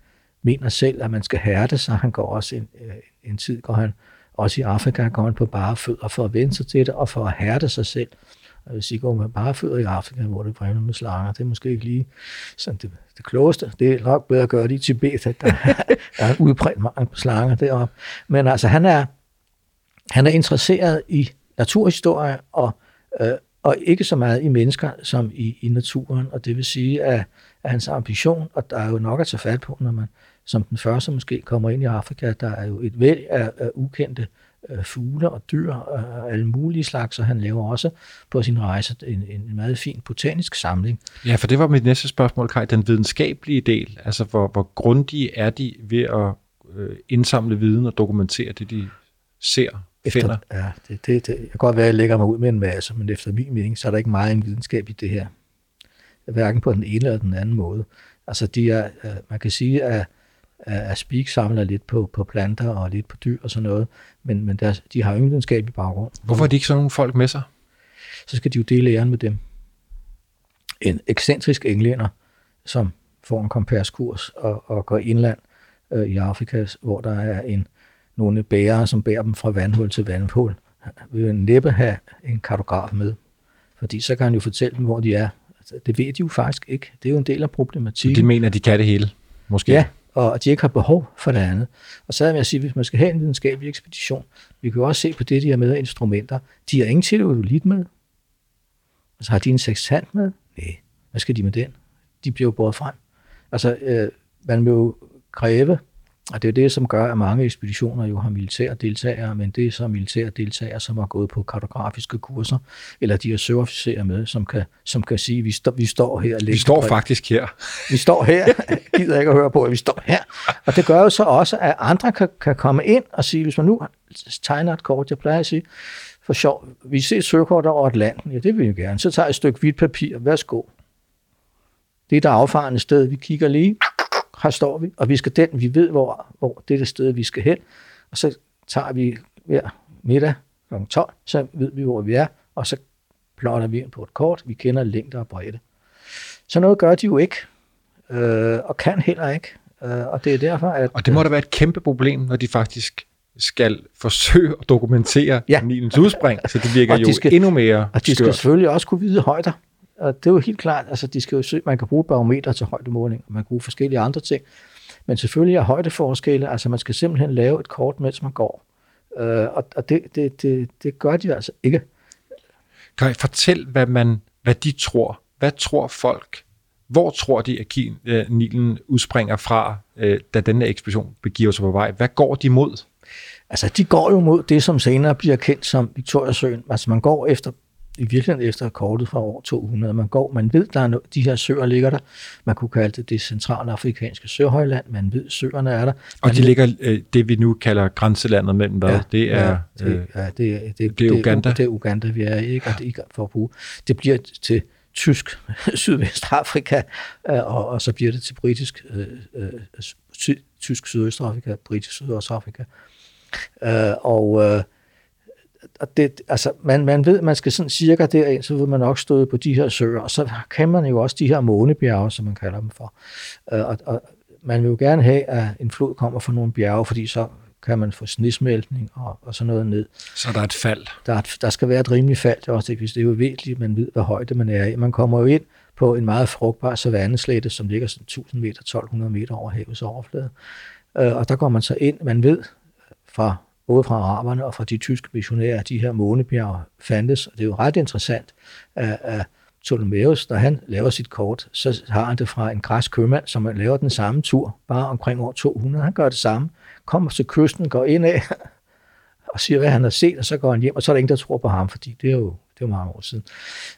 mener selv, at man skal hærde sig. Han går også en, øh, en tid, går han også i Afrika, går han på bare fødder for at vende sig til det, og for at hærde sig selv. Og hvis I går med bare fødder i Afrika, hvor det brænder med slanger, det er måske ikke lige sådan det, det klogeste. Det er nok bedre at gøre det i Tibet, at der er udbredt mange på slanger deroppe. Men altså, han er, han er interesseret i naturhistorie og, øh, og ikke så meget i mennesker som i, i naturen. Og det vil sige, at, at hans ambition, og der er jo nok at tage fat på, når man som den første måske kommer ind i Afrika, der er jo et væld af, af ukendte øh, fugle og dyr øh, og alle mulige slags, og han laver også på sin rejse en, en meget fin botanisk samling. Ja, for det var mit næste spørgsmål, Kai. Den videnskabelige del, altså hvor, hvor grundige er de ved at øh, indsamle viden og dokumentere det, de ser, efter, finder? Ja, det, det, det, jeg kan godt være, at jeg lægger mig ud med en masse, men efter min mening, så er der ikke meget en videnskab i det her. Hverken på den ene eller den anden måde. Altså, de er, øh, man kan sige, at at Speak samler lidt på, på planter og lidt på dyr og sådan noget, men, men der, de har jo ingen videnskabelig baggrund. Hvorfor er de ikke sådan nogle folk med sig? Så skal de jo dele æren med dem. En ekscentrisk englænder, som får en kompasskurs og, og går indland øh, i Afrika, hvor der er en, nogle bærere, som bærer dem fra vandhul til vandhul, vil næppe have en kartograf med, fordi så kan han jo fortælle dem, hvor de er. Altså, det ved de jo faktisk ikke. Det er jo en del af problematikken. De mener, at de kan det hele, måske? Ja, og de ikke har behov for det andet. Og så er jeg sige, hvis man skal have en videnskabelig ekspedition, vi kan jo også se på det, de har med af instrumenter. De har ingen teodolit med. Altså har de en sextant med? Nej. Hvad skal de med den? De bliver jo båret frem. Altså, øh, man vil jo kræve, og det er det, som gør, at mange ekspeditioner jo har militære deltagere, men det er så militære deltagere, som har gået på kartografiske kurser, eller de har søofficerer med, som kan, som kan sige, vi, stå, vi står her. Vi står på, faktisk her. Vi står her. Jeg gider ikke at høre på, at vi står her. Og det gør jo så også, at andre kan, kan komme ind og sige, hvis man nu tegner et kort, jeg plejer at sige, for sjov, vi ser et søkort over Atlanten, ja, det vil jeg gerne. Så tager jeg et stykke hvidt papir, værsgo. Det er der affarende sted, vi kigger lige, her står vi, og vi skal den, vi ved, hvor, hvor det er det sted, vi skal hen, og så tager vi hver middag kl. 12, så ved vi, hvor vi er, og så plotter vi ind på et kort, vi kender længder og bredde. Så noget gør de jo ikke, øh, og kan heller ikke, øh, og det er derfor, at... Og det må da være et kæmpe problem, når de faktisk skal forsøge at dokumentere ja. Nilens udspring, så det virker jo skal, endnu mere Og de skal skørt. selvfølgelig også kunne vide højder. Og det er jo helt klart, altså de skal jo søge, man kan bruge barometer til højdemåling, og man kan bruge forskellige andre ting. Men selvfølgelig er højdeforskelle, altså man skal simpelthen lave et kort, mens man går. Øh, og og det, det, det, det gør de altså ikke. Kan I fortælle, hvad, man, hvad de tror? Hvad tror folk? Hvor tror de, at øh, Nilen udspringer fra, øh, da denne ekspedition begiver sig på vej? Hvad går de mod? Altså, de går jo mod det, som senere bliver kendt som Victoriasøen. Altså, man går efter i virkeligheden efter kortet fra år 200. Man går, man ved, der er no, de her søer ligger der. Man kunne kalde det det centrale afrikanske søhøjland. Man ved, søerne er der. Man og de ved, ligger øh, det, vi nu kalder grænselandet mellem hvad? Ja, det er, ja, det, øh, ja, det, det, det, det er Uganda. Det, det er Uganda, vi er ikke, og det, for at bruge. Det bliver til tysk Sydvestafrika, øh, og, og så bliver det til britisk øh, øh, tysk Sydøstafrika, britisk Sydøstafrika. Øh, og øh, og det, altså, man, man ved, man skal sådan cirka derind, så vil man nok støde på de her søer, og så kan man jo også de her månebjerge, som man kalder dem for. Øh, og, og man vil jo gerne have, at en flod kommer fra nogle bjerge, fordi så kan man få snesmeltning og, og sådan noget ned. Så der er et fald? Der, er der skal være et rimeligt fald, det er, også, hvis det er jo vigtigt, man ved, hvad højde man er i. Man kommer jo ind på en meget frugtbar savanneslætte, som ligger sådan 1000 meter, 1200 meter over havets overflade. Øh, og der går man så ind, man ved fra både fra araberne og fra de tyske missionærer, de her månebjerge fandtes. Og det er jo ret interessant, at, at Ptolemæus, når han laver sit kort, så har han det fra en græsk købmand, som laver den samme tur, bare omkring år 200. Han gør det samme, kommer til kysten, går ind af og siger, hvad han har set, og så går han hjem, og så er der ingen, der tror på ham, fordi det er jo, det er mange år siden.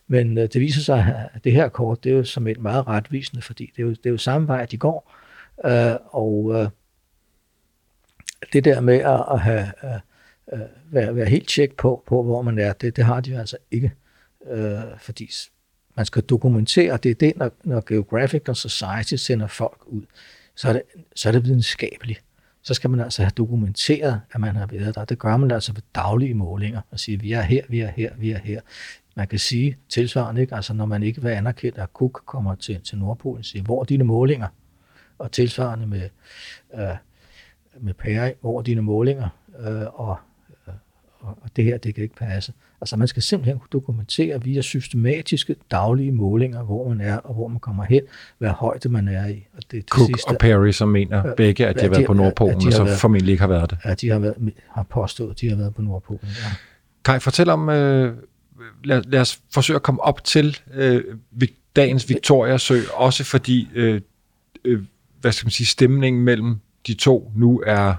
Men øh, det viser sig, at det her kort, det er jo som et meget retvisende, fordi det er jo, det er jo samme vej, de går, øh, og øh, det der med at, at have, at, at være, være helt tjek på, på, hvor man er, det, det har de altså ikke. Øh, fordi man skal dokumentere, det er det, når, når Geographic og Society sender folk ud, så er det, så er det videnskabeligt. Så skal man altså have dokumenteret, at man har været der. Det gør man altså ved daglige målinger, og sige, vi er her, vi er her, vi er her. Man kan sige tilsvarende, ikke? Altså, når man ikke vil anerkende, at Cook kommer til, til Nordpolen, siger, hvor er dine målinger? Og tilsvarende med, øh, med Perry, hvor er dine målinger? Øh, og, øh, og, og det her, det kan ikke passe. Altså man skal simpelthen kunne dokumentere via systematiske daglige målinger, hvor man er og hvor man kommer hen, hvad højde man er i. Og det, det Cook sidste, og Perry, som mener begge, at de har været på Nordpolen, og så været, formentlig ikke har været det. At de har, været, har påstået, at de har været på Nordpolen. Ja. Kai, fortæl om, øh, lad, lad os forsøge at komme op til øh, dagens Victoria Sø, også fordi, øh, øh, hvad skal man sige, stemningen mellem de to nu er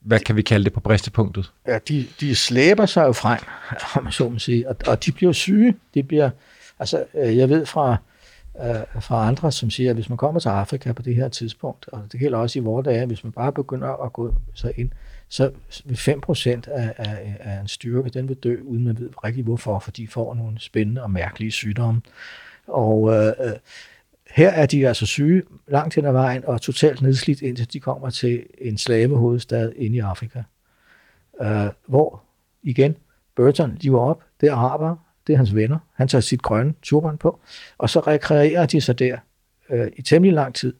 hvad kan vi kalde det på bristepunktet? Ja, de, de slæber sig jo frem, om man så må sige, og, og de bliver syge. De bliver, altså, øh, jeg ved fra, øh, fra andre, som siger, at hvis man kommer til Afrika på det her tidspunkt, og det gælder også i vores dage, hvis man bare begynder at gå så ind, så vil 5% af, af, af en styrke, den vil dø, uden man ved rigtig hvorfor, fordi de får nogle spændende og mærkelige sygdomme. Og øh, øh her er de altså syge langt hen ad vejen og totalt nedslidt, indtil de kommer til en slavehovedstad inde i Afrika. Uh, hvor, igen, Burton lever op, det er araber, det er hans venner. Han tager sit grønne turban på, og så rekreerer de sig der uh, i temmelig lang tid.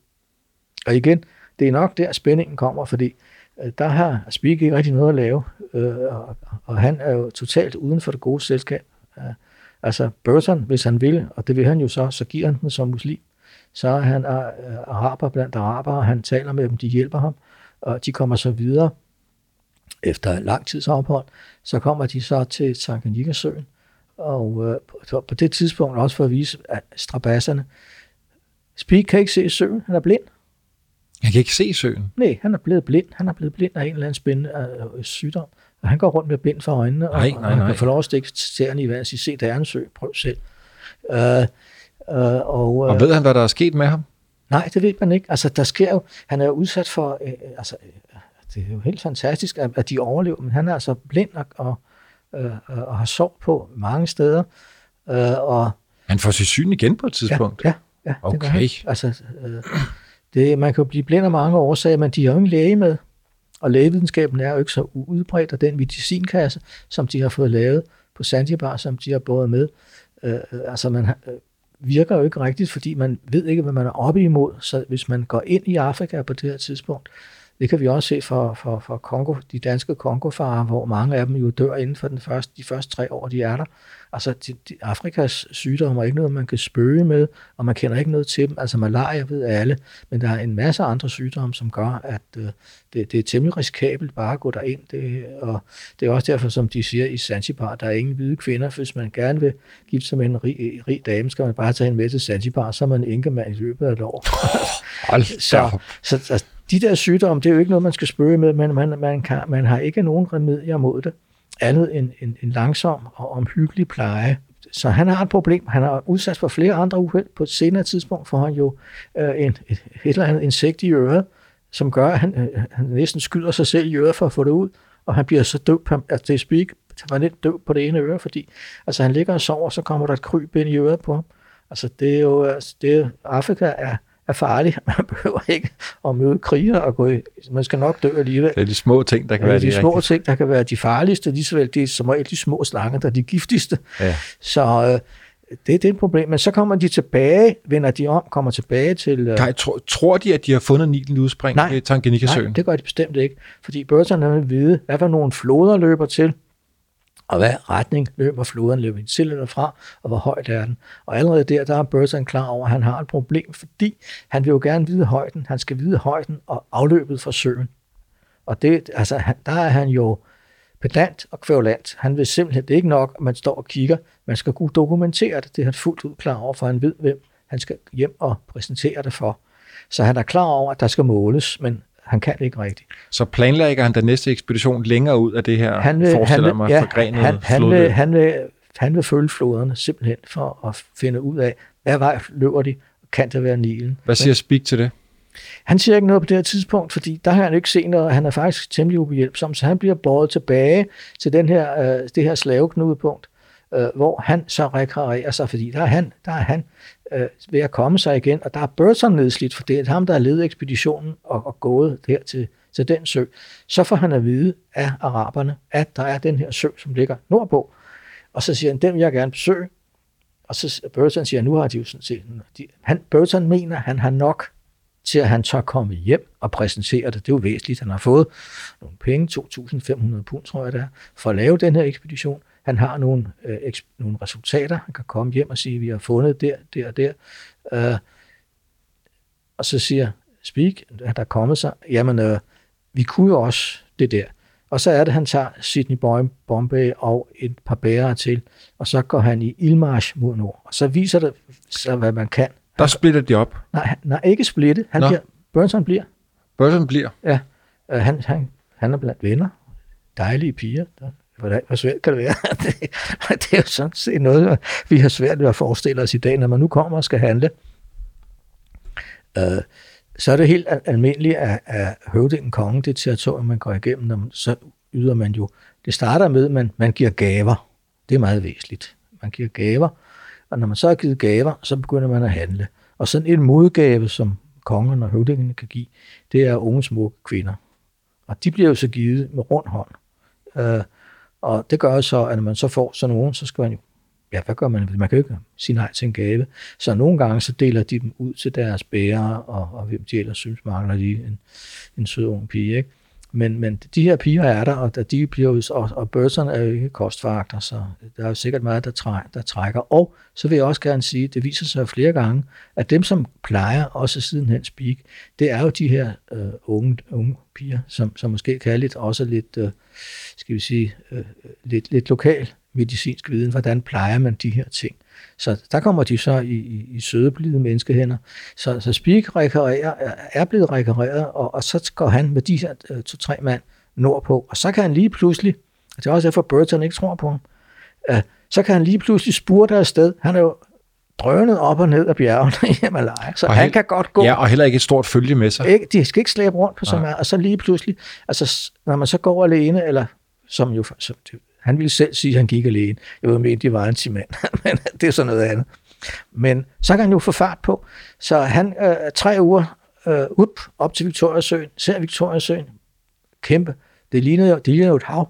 Og igen, det er nok der spændingen kommer, fordi uh, der har Spik ikke rigtig noget at lave, uh, og, og han er jo totalt uden for det gode selskab. Uh, altså Burton, hvis han vil, og det vil han jo så, så giver han den som muslim så er han øh, araber blandt araber, han taler med dem, de hjælper ham, og de kommer så videre. Efter lang tids ophold, så kommer de så til Tanganyika-søen, og øh, på, det tidspunkt også for at vise at strabasserne. Speak kan ikke se søen, han er blind. Han kan ikke se søen? Nej, han er blevet blind. Han er blevet blind af en eller anden spændende øh, sygdom. Og han går rundt med bind for øjnene, nej, nej, nej. og han kan få lov at stikke tæerne i vand og sige, se, der er en sø, prøv selv. Øh, og, øh, og ved han, hvad der er sket med ham? Nej, det ved man ikke. Altså, der sker jo, han er jo udsat for, øh, altså, øh, det er jo helt fantastisk, at, at de overlever, men han er altså blind og, og, øh, og har sår på mange steder. Øh, og, han får sit syn igen på et tidspunkt? Ja, ja. ja okay. Det altså, øh, det, man kan jo blive blind af mange årsager, men de har jo ingen læge med. Og lægevidenskaben er jo ikke så udbredt, og den medicinkasse, som de har fået lavet på Zanzibar, som de har båret med, øh, øh altså man, øh, virker jo ikke rigtigt, fordi man ved ikke, hvad man er oppe imod. Så hvis man går ind i Afrika på det her tidspunkt, det kan vi også se for, for, for Kongo, de danske Kongofarer, hvor mange af dem jo dør inden for den første, de første tre år, de er der. Altså, de, de, Afrikas sygdomme er ikke noget, man kan spøge med, og man kender ikke noget til dem. Altså, malaria ved alle, men der er en masse andre sygdomme, som gør, at øh, det, det er temmelig risikabelt bare at gå derind. Det, og det er også derfor, som de siger i Zanzibar, der er ingen hvide kvinder. Hvis man gerne vil gifte sig med en rig, rig dame, skal man bare tage hende med til Zanzibar, så er man enkemand i løbet af et år. så, så, så de der sygdomme, det er jo ikke noget, man skal spørge med, men man, man, kan, man har ikke nogen remedier mod det, andet end en, en langsom og omhyggelig pleje. Så han har et problem. Han har udsat for flere andre uheld. På et senere tidspunkt får han jo øh, en, et, et eller andet insekt i øret, som gør, at han, øh, han næsten skyder sig selv i øret for at få det ud, og han bliver så død, at det er speak, lidt død på det ene øre, fordi altså, han ligger og sover, så kommer der et kryb ind i øret på ham. Altså, det er jo, altså, det er, Afrika er er farlig. Man behøver ikke at møde kriger og gå i. Man skal nok dø alligevel. Det er de små ting, der kan ja, være de, de små rigtigt. ting, der kan være de farligste. Lige så vel, det er som regel de små slanger, der er de giftigste. Ja. Så øh, det, det er et problem. Men så kommer de tilbage, vender de om, kommer tilbage til... Øh... Kai, tro, tror de, at de har fundet Nilen udspring nej, i Tanganyika-søen? Nej, det gør de bestemt ikke. Fordi børserne vil vide, hvad for nogle floder løber til, og hvad retning løber floden, løber den til eller fra, og hvor højt er den. Og allerede der, der er Burton klar over, at han har et problem, fordi han vil jo gerne vide højden. Han skal vide højden og afløbet fra søen. Og det, altså, der er han jo pedant og kvævlant. Han vil simpelthen, det er ikke nok, at man står og kigger. Man skal kunne dokumentere det. Det er han fuldt ud klar over, for han ved, hvem han skal hjem og præsentere det for. Så han er klar over, at der skal måles, men han kan ikke rigtigt. Så planlægger han den næste ekspedition længere ud af det her, han vil, forestiller han mig, ja, forgrenet han, han, vil, han, vil, han vil følge floderne simpelthen for at finde ud af, hvad vej løber de, kan det være Nilen. Hvad siger Speak til det? Han siger ikke noget på det her tidspunkt, fordi der har han ikke set noget, han er faktisk temmelig ubehjælpsom, så han bliver båret tilbage til den her, øh, det her slaveknudepunkt, øh, hvor han så rekreerer sig, fordi der er han, der er han øh, ved at komme sig igen, og der er Burton nedslidt, for det er ham, der har ledet ekspeditionen og, og gået der til, til den sø. Så får han at vide af araberne, at der er den her sø, som ligger nordpå, og så siger han, den vil jeg gerne besøge, og så Burton siger, nu har de jo sådan set, de, han, Burton mener, han har nok til at han tør komme hjem og præsentere det. Det er jo væsentligt. Han har fået nogle penge, 2.500 pund, tror jeg det er, for at lave den her ekspedition. Han har nogle, øh, eks, nogle resultater. Han kan komme hjem og sige, at vi har fundet der, der og der. Øh, og så siger Speak, at der er kommet sig, jamen, øh, vi kunne jo også det der. Og så er det, han tager Sydney Bombay og et par bærere til, og så går han i ildmarsch mod nord. Og så viser det så, hvad man kan. Der splitter de op. Nej, nej ikke splitte. Han Nå. bliver, Burnson bliver. Burton bliver. Ja, øh, han, han, han er blandt venner. Dejlige piger. Der, hvordan, hvor svært kan det være? det, det er jo sådan set noget, vi har svært ved at forestille os i dag, når man nu kommer og skal handle. Øh, så er det helt almindeligt, at, at høvdingen kongen, det territorium, man går igennem, når man, så yder man jo, det starter med, at man, man giver gaver. Det er meget væsentligt. Man giver gaver, og når man så har givet gaver, så begynder man at handle. Og sådan en modgave, som kongen og høvdingen kan give, det er unge smukke kvinder. Og de bliver jo så givet med rund hånd. Øh, og det gør så, at når man så får sådan nogen, så skal man jo, ja, hvad gør man? Man kan jo ikke sige nej til en gave. Så nogle gange, så deler de dem ud til deres bærere, og, og hvem de ellers synes mangler lige en, en sød ung pige, ikke? Men, men de her piger er der, og de bliver jo, og, og børserne er jo ikke kostfaktor, så der er jo sikkert meget, der, træ, der trækker. Og så vil jeg også gerne sige, det viser sig flere gange, at dem, som plejer, også sidenhen speak, det er jo de her øh, unge, unge piger, som, som måske kan lidt, også lidt, øh, skal vi sige, øh, øh lidt, lidt lokal medicinsk viden, hvordan plejer man de her ting. Så der kommer de så i, i, i søde, blide menneskehænder. Så, så Speak refererer, er blevet refereret, og, og så går han med de her øh, to-tre mand nordpå, og så kan han lige pludselig, og det er også derfor Burton ikke tror på ham, øh, så kan han lige pludselig spurte afsted. Han er jo drønet op og ned af bjergene i Himalaya, så Og han kan godt gå. Ja, og heller ikke et stort følge med sig. Ikke, de skal ikke slæbe rundt på så meget, og så lige pludselig, altså når man så går alene, eller som jo, som, det, han ville selv sige, at han gik alene. Jeg ved, at de var en 10 mand, men det er sådan noget andet. Men så kan han jo få fart på. Så han øh, tre uger øh, up, op til Victoriasøen, ser Victoriasøen, kæmpe. Det ligner jo, det ligner jo et hav.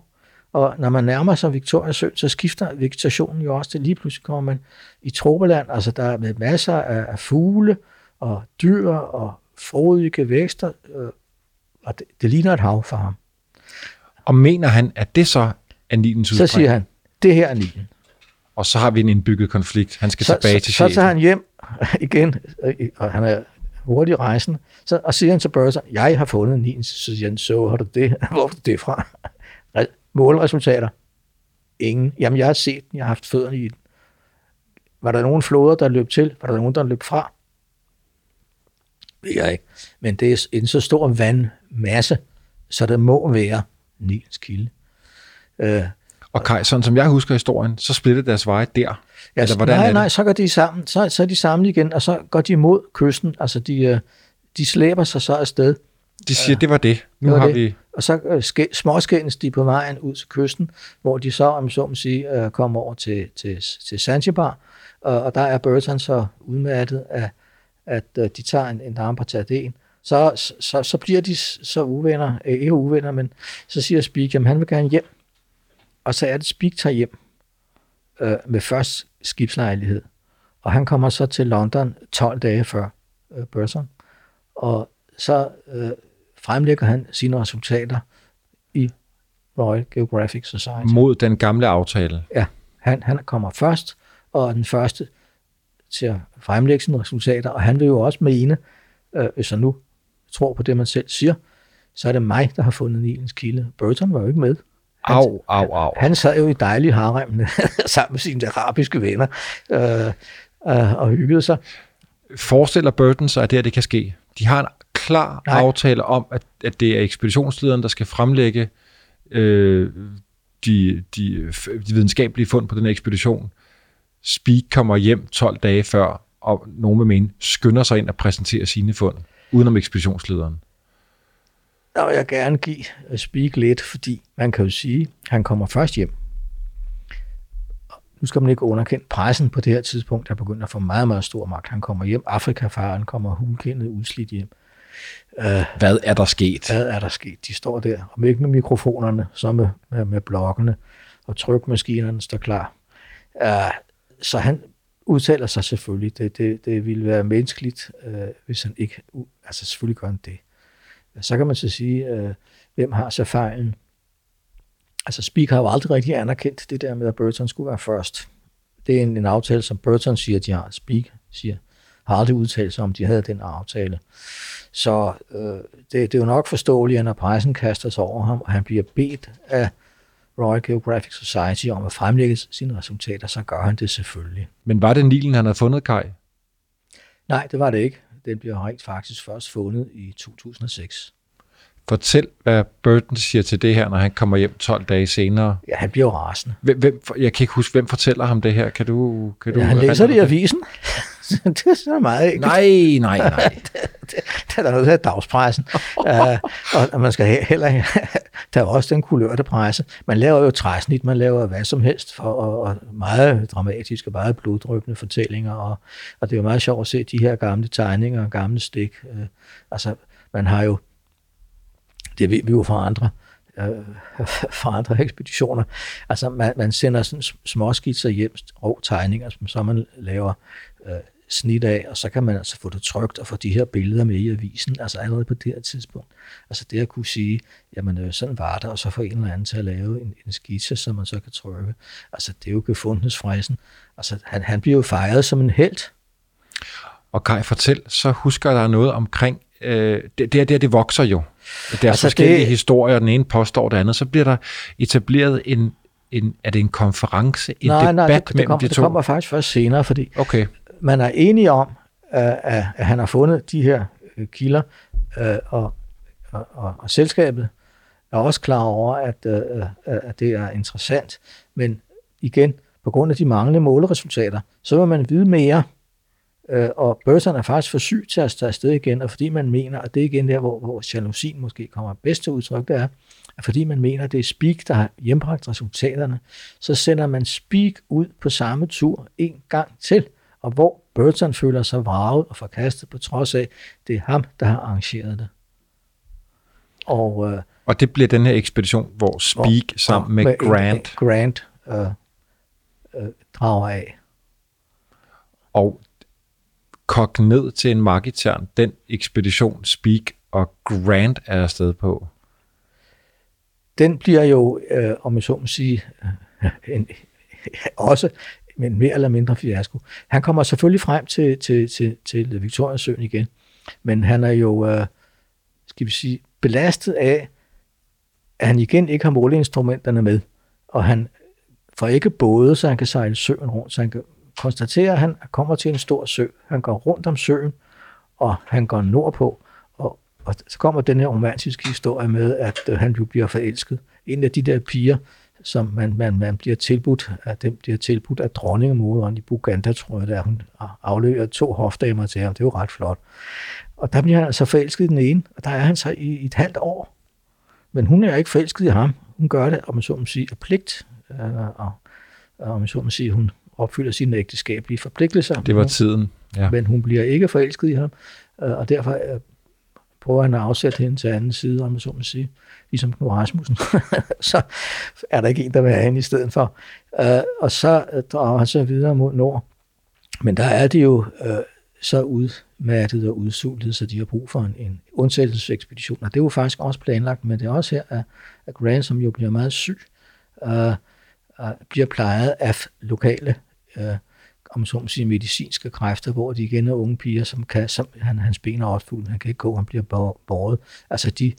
Og når man nærmer sig Victoriasøen, så skifter vegetationen jo også til lige pludselig kommer man i tropeland, altså der er med masser af, af fugle og dyr og frodige vækster, øh, og det, det ligner et hav for ham. Og mener han, at det så er Nilens Så siger han, det her er Nilen. Og så har vi en indbygget konflikt. Han skal Så, tilbage så, til så tager chefen. han hjem igen, og han er hurtig rejsende, så, og siger han til Burton, jeg har fundet Nilen, så siger han, så har du det, hvor er det fra? Re- Målresultater? Ingen. Jamen, jeg har set den, jeg har haft fødderne i den. Var der nogen floder, der løb til? Var der nogen, der løb fra? Det jeg ikke. Men det er en så stor vandmasse, så det må være Nilens kilde. Øh, Og Kai, sådan som jeg husker historien, så splitter deres veje der. Ja, Eller hvordan nej, nej, så går de sammen, så, så er de sammen igen, og så går de mod kysten, altså de, øh, de slæber sig så afsted, De siger, det var det. Nu Det var har det. vi... og så øh, ske- småskændes de på vejen ud til kysten, hvor de så, om så må sige, øh, kommer over til, til, til Zanzibar, og, og der er Burton så udmattet af, at de tager en, en damper til Aden. Så, så, så bliver de så uvenner, ikke uvenner, men så siger Speak, jamen han vil gerne hjem, og så er det Speak tager hjem øh, med først skibslejlighed, og han kommer så til London 12 dage før øh, Burton, og så øh, fremlægger han sine resultater i Royal Geographic Society. Mod den gamle aftale. Ja, han, han kommer først, og den første til at fremlægge sine resultater, og han vil jo også mene, øh, hvis han nu tror på det, man selv siger, så er det mig, der har fundet Nilens kilde. Burton var jo ikke med. Han, Au, au, au. Han sad jo i dejlige harem sammen med sine arabiske venner øh, øh, og hyggede sig. Forestiller Burton sig, at det her det kan ske? De har en klar Nej. Nej. aftale om, at, at det er ekspeditionslederen, der skal fremlægge øh, de, de, de videnskabelige fund på den her ekspedition. Speak kommer hjem 12 dage før, og nogen vil mene, skynder sig ind og præsenterer sine fund, udenom ekspeditionslederen. Der vil jeg gerne give øh, Speak lidt, fordi man kan jo sige, at han kommer først hjem. nu skal man ikke underkende pressen på det her tidspunkt, der begynder at få meget, meget stor magt. Han kommer hjem, Afrikafaren kommer hulkendet udslidt hjem. Uh, hvad er der sket? Hvad er der sket? De står der, og ikke med mikrofonerne, så med, med, med blokkene, og trykmaskinerne står klar. Uh, så han udtaler sig selvfølgelig. Det, det, det ville være menneskeligt, uh, hvis han ikke... Altså selvfølgelig gør han det. Så kan man så sige, uh, hvem har så fejlen? Altså Speak har jo aldrig rigtig anerkendt det der med, at Burton skulle være først. Det er en, en aftale, som Burton siger, de har. Speak siger, har aldrig udtalt sig om, de havde den aftale. Så øh, det, det er jo nok forståeligt, at når pressen kaster sig over ham, og han bliver bedt af Royal Geographic Society om at fremlægge sine resultater, så gør han det selvfølgelig. Men var det Nilen, han havde fundet, Kai? Nej, det var det ikke. Den bliver rent faktisk først fundet i 2006. Fortæl, hvad Burton siger til det her, når han kommer hjem 12 dage senere. Ja, han bliver jo rasende. Hvem, hvem, jeg kan ikke huske, hvem fortæller ham det her. Kan du... Kan du ja, han læser det i avisen. det er så meget ikke. Nej, nej, nej. det, det, det er der noget, der dagspressen. uh, og man skal heller der er også den kulørte presse. Man laver jo træsnit, man laver hvad som helst, for, og, og meget dramatiske, meget bloddrøbende fortællinger, og, og det er jo meget sjovt at se de her gamle tegninger og gamle stik. Uh, altså, man har jo det ved vi jo fra andre, øh, fra andre ekspeditioner. Altså, man, man sender sådan små skitser hjem, rå tegninger, som så man laver øh, snit af, og så kan man altså få det trygt og få de her billeder med i avisen, altså allerede på det her tidspunkt. Altså det at kunne sige, jamen øh, sådan var det, og så få en eller anden til at lave en, en skitse, som man så kan trykke. Altså det er jo gefundensfræsen. Altså han, han bliver jo fejret som en held. Og Kai, fortæl, så husker der noget omkring øh, det, det, det, det vokser jo. Der er altså forskellige det, historier, den ene påstår det andet, så bliver der etableret en, en er det en konference, en nej, debat nej, det, det mellem kom, de to? det kommer faktisk først senere, fordi okay man er enige om, at, at han har fundet de her øh, kilder, øh, og, og, og, og selskabet er også klar over, at, øh, at det er interessant, men igen, på grund af de manglende måleresultater, så vil man vide mere, og Burton er faktisk for syg til at tage afsted igen, og fordi man mener, og det er igen der, hvor, hvor jalousien måske kommer bedst til udtryk, det er, at fordi man mener, at det er Speak, der har hjembragt resultaterne, så sender man Speak ud på samme tur en gang til, og hvor Burton føler sig vraget og forkastet, på trods af, det er ham, der har arrangeret det. Og, øh, og det bliver den her ekspedition, hvor Speak hvor, sammen med, med Grant, Grant øh, øh, drager af. Og kogt ned til en magitern, den ekspedition Speak og Grant er afsted på? Den bliver jo, øh, om jeg så må sige, en, også men mere eller mindre fiasko. Han kommer selvfølgelig frem til, til, til, til Victoriasøen igen, men han er jo, øh, skal vi sige, belastet af, at han igen ikke har måleinstrumenterne med, og han får ikke både, så han kan sejle søen rundt, så han kan konstaterer, at han kommer til en stor sø. Han går rundt om søen, og han går nordpå. Og, og så kommer den her romantiske historie med, at øh, han bliver forelsket. En af de der piger, som man, man, man bliver tilbudt, at dem bliver tilbudt af dronningemoderen i Buganda, tror jeg, der hun afleverer to hofdamer til ham. Det er jo ret flot. Og der bliver han altså forelsket den ene, og der er han så i, i et halvt år. Men hun er ikke forelsket i ham. Hun gør det, om man så må sige, af pligt. Øh, og, og om man så må sige, hun, opfylder sine ægteskabelige forpligtelser. Det var tiden, ja. Men hun bliver ikke forelsket i ham, øh, og derfor øh, prøver han at afsætte hende til anden side, om så må sige, ligesom Knud Rasmussen. så er der ikke en, der vil have hende i stedet for. Øh, og så øh, drager han så videre mod nord. Men der er det jo øh, så udmattet og udsultet, så de har brug for en, en undsættelsesekspedition. Og det er jo faktisk også planlagt, men det er også her, at, at Grant, som jo bliver meget syg, øh, uh, bliver plejet af lokale øh, om så sige, medicinske kræfter, hvor de igen er unge piger, som kan, som, han, hans ben er opfuldt, han kan ikke gå, han bliver båret. Altså de,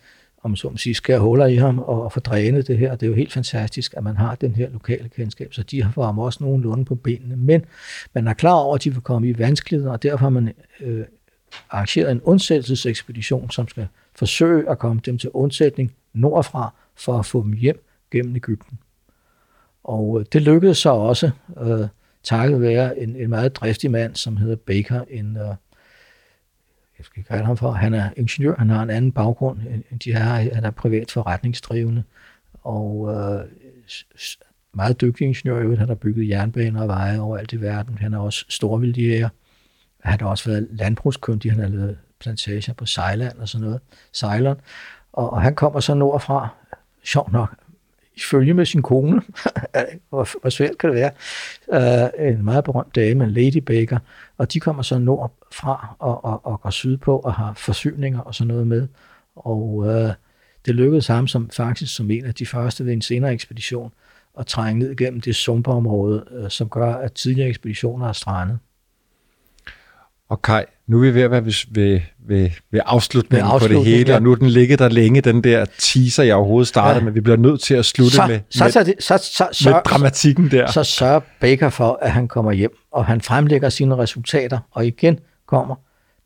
om så sige, skærer huller i ham og, og får drænet det her. Det er jo helt fantastisk, at man har den her lokale kendskab, så de har for ham også nogenlunde på benene. Men man er klar over, at de vil komme i vanskeligheder, og derfor har man øh, arrangeret en undsættelsesekspedition, som skal forsøge at komme dem til undsætning nordfra, for at få dem hjem gennem Ægypten. Og øh, det lykkedes så også. Øh, takket være en, en meget driftig mand, som hedder Baker, en, uh, jeg skal kalde ham for, han er ingeniør, han har en anden baggrund, end de her, han er privat forretningsdrivende, og uh, meget dygtig ingeniør. Han har bygget jernbaner og veje overalt i verden. Han er også storvildjæger. Han har også været landbrugskyndig. Han har lavet plantager på Sejland og sådan noget. Ceylon. Og, og han kommer så nordfra, sjovt nok, i følge med sin kone. hvor, hvor svært kan det være? Uh, en meget berømt dame, Lady Baker. Og de kommer så nordfra og, og, og går sydpå og har forsyninger og sådan noget med. Og uh, det lykkedes ham som, faktisk som en af de første ved en senere ekspedition at trænge ned gennem det sumpområde, uh, som gør, at tidligere ekspeditioner er strandet. Og Kai, nu er vi ved at være ved, ved, ved, ved afslutningen Ved på det hele, ja. og nu er den ligget der længe, den der teaser, jeg overhovedet startede, Ja. men vi bliver nødt til at slutte Så, med, så, med, så, så, så, så, med dramatikken der. så sørger Baker for, at han kommer hjem, og han fremlægger sine resultater, og igen kommer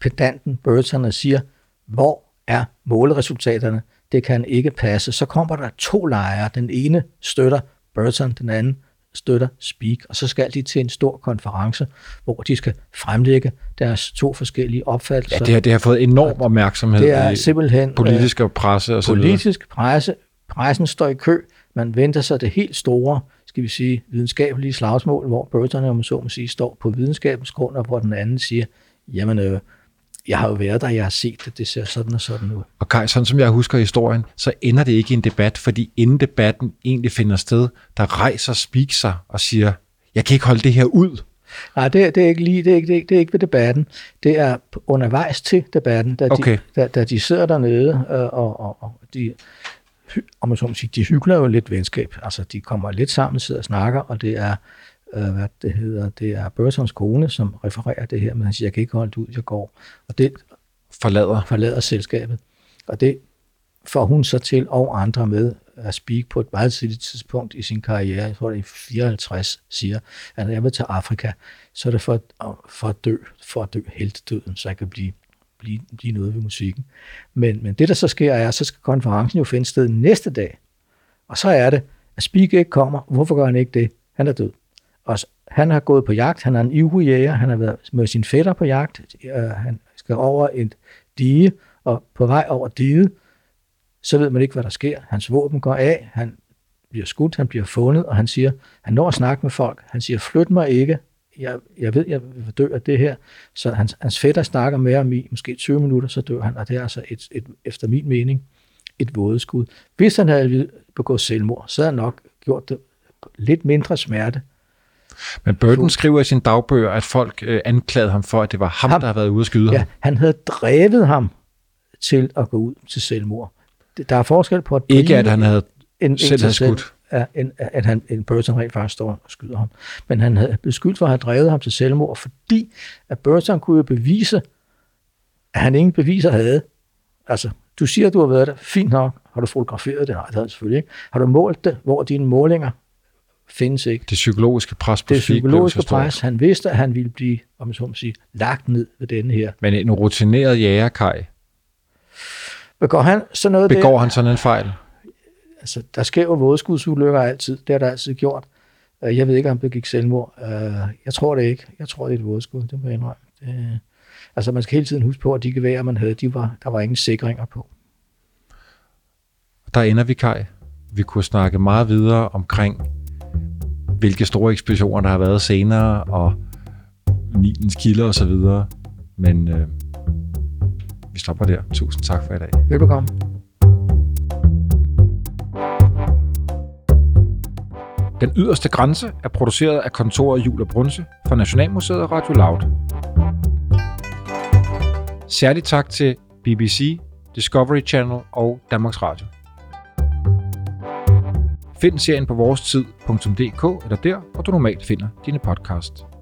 pedanten Burton og siger, hvor er måleresultaterne? Det kan ikke passe. Så kommer der to lejre. Den ene støtter Burton, den anden støtter Speak, og så skal de til en stor konference, hvor de skal fremlægge deres to forskellige opfattelser. Ja, det, har, det har fået enorm opmærksomhed det er simpelthen øh, politisk og presse og så videre. politisk presse. Pressen står i kø. Man venter sig det helt store, skal vi sige, videnskabelige slagsmål, hvor Burton, om så må sige, står på videnskabens grund, og hvor den anden siger, jamen, øh, jeg har jo været der, jeg har set det, det ser sådan og sådan ud. Og Kai, sådan som jeg husker historien, så ender det ikke i en debat, fordi inden debatten egentlig finder sted, der rejser Speak sig og siger, jeg kan ikke holde det her ud. Nej, det, det er ikke lige, det er ikke, det, er ikke, det er ikke ved debatten. Det er undervejs til debatten, da, Okay. de, da, da de sidder dernede, øh, og, og, og de, om man så må sige, de hygler jo lidt venskab. Altså, de kommer lidt sammen, sidder og snakker, og det er, øh, hvad det hedder, det er Burtons kone, som refererer det her, men han siger, jeg kan ikke holde det ud, jeg går. Og det Forlader. forlader selskabet. Og det får hun så til, og andre med, at speak på et meget tidligt tidspunkt i sin karriere, jeg tror det er i 54, siger, at når jeg vil til Afrika, så er det for, at- for at dø, for at dø heltedøden, så jeg kan blive, blive, blive noget ved musikken. Men, men det, der så sker, er, så skal konferencen jo finde sted næste dag. Og så er det, at Speak ikke kommer. Hvorfor gør han ikke det? Han er død. Og han har gået på jagt, han er en ivrig jæger, han har været med sin fætter på jagt, han skal over et dige, og på vej over diget, så ved man ikke, hvad der sker. Hans våben går af, han bliver skudt, han bliver fundet, og han siger, han når at snakke med folk, han siger, flyt mig ikke, jeg, jeg ved, jeg vil dø af det her. Så hans, hans fætter snakker med ham i måske 20 minutter, så dør han, og det er altså et, et, efter min mening et vådeskud. Hvis han havde begået selvmord, så havde han nok gjort det lidt mindre smerte. Men Burton skriver i sin dagbøger, at folk øh, anklagede ham for, at det var ham, Ham. der havde været ude at skyde Ja, ham. han havde drevet ham til at gå ud til selvmord. Der er forskel på at Ikke at han havde en, en selv til havde skudt. Ja, en, at han, en Burton rent faktisk står og skyder ham. Men han havde beskyldt for at have drevet ham til selvmord, fordi at Burton kunne jo bevise, at han ingen beviser havde. Altså, du siger, at du har været der. Fint nok. Har du fotograferet det? Nej, det har jeg selvfølgelig ikke. Har du målt det? Hvor dine målinger findes ikke. Det psykologiske pres på Det psykologiske pres. Han vidste, at han ville blive, om man så må sige, lagt ned ved denne her. Men en rutineret jæger, Kai, Begår han sådan noget der? begår han sådan en fejl? Altså, der sker jo vådskudsulykker altid. Det har der altid gjort. Øh, Jeg ved ikke, om det gik selvmord. Øh, Jeg tror det ikke. Jeg tror, det er et vådskud. Det må jeg indrømme. Det, altså, man skal hele tiden huske på, at de geværer, man havde, de var, der var ingen sikringer på. Der ender vi, Kai. Vi kunne snakke meget videre omkring, hvilke store ekspeditioner, der har været senere, og Nilens kilder og så videre. Men øh, vi stopper der. Tusind tak for i dag. Velbekomme. Den yderste grænse er produceret af kontoret Jul og Brunse for Nationalmuseet og Radio Loud. Særligt tak til BBC, Discovery Channel og Danmarks Radio. Find serien på vores tid.dk eller der, hvor du normalt finder dine podcast.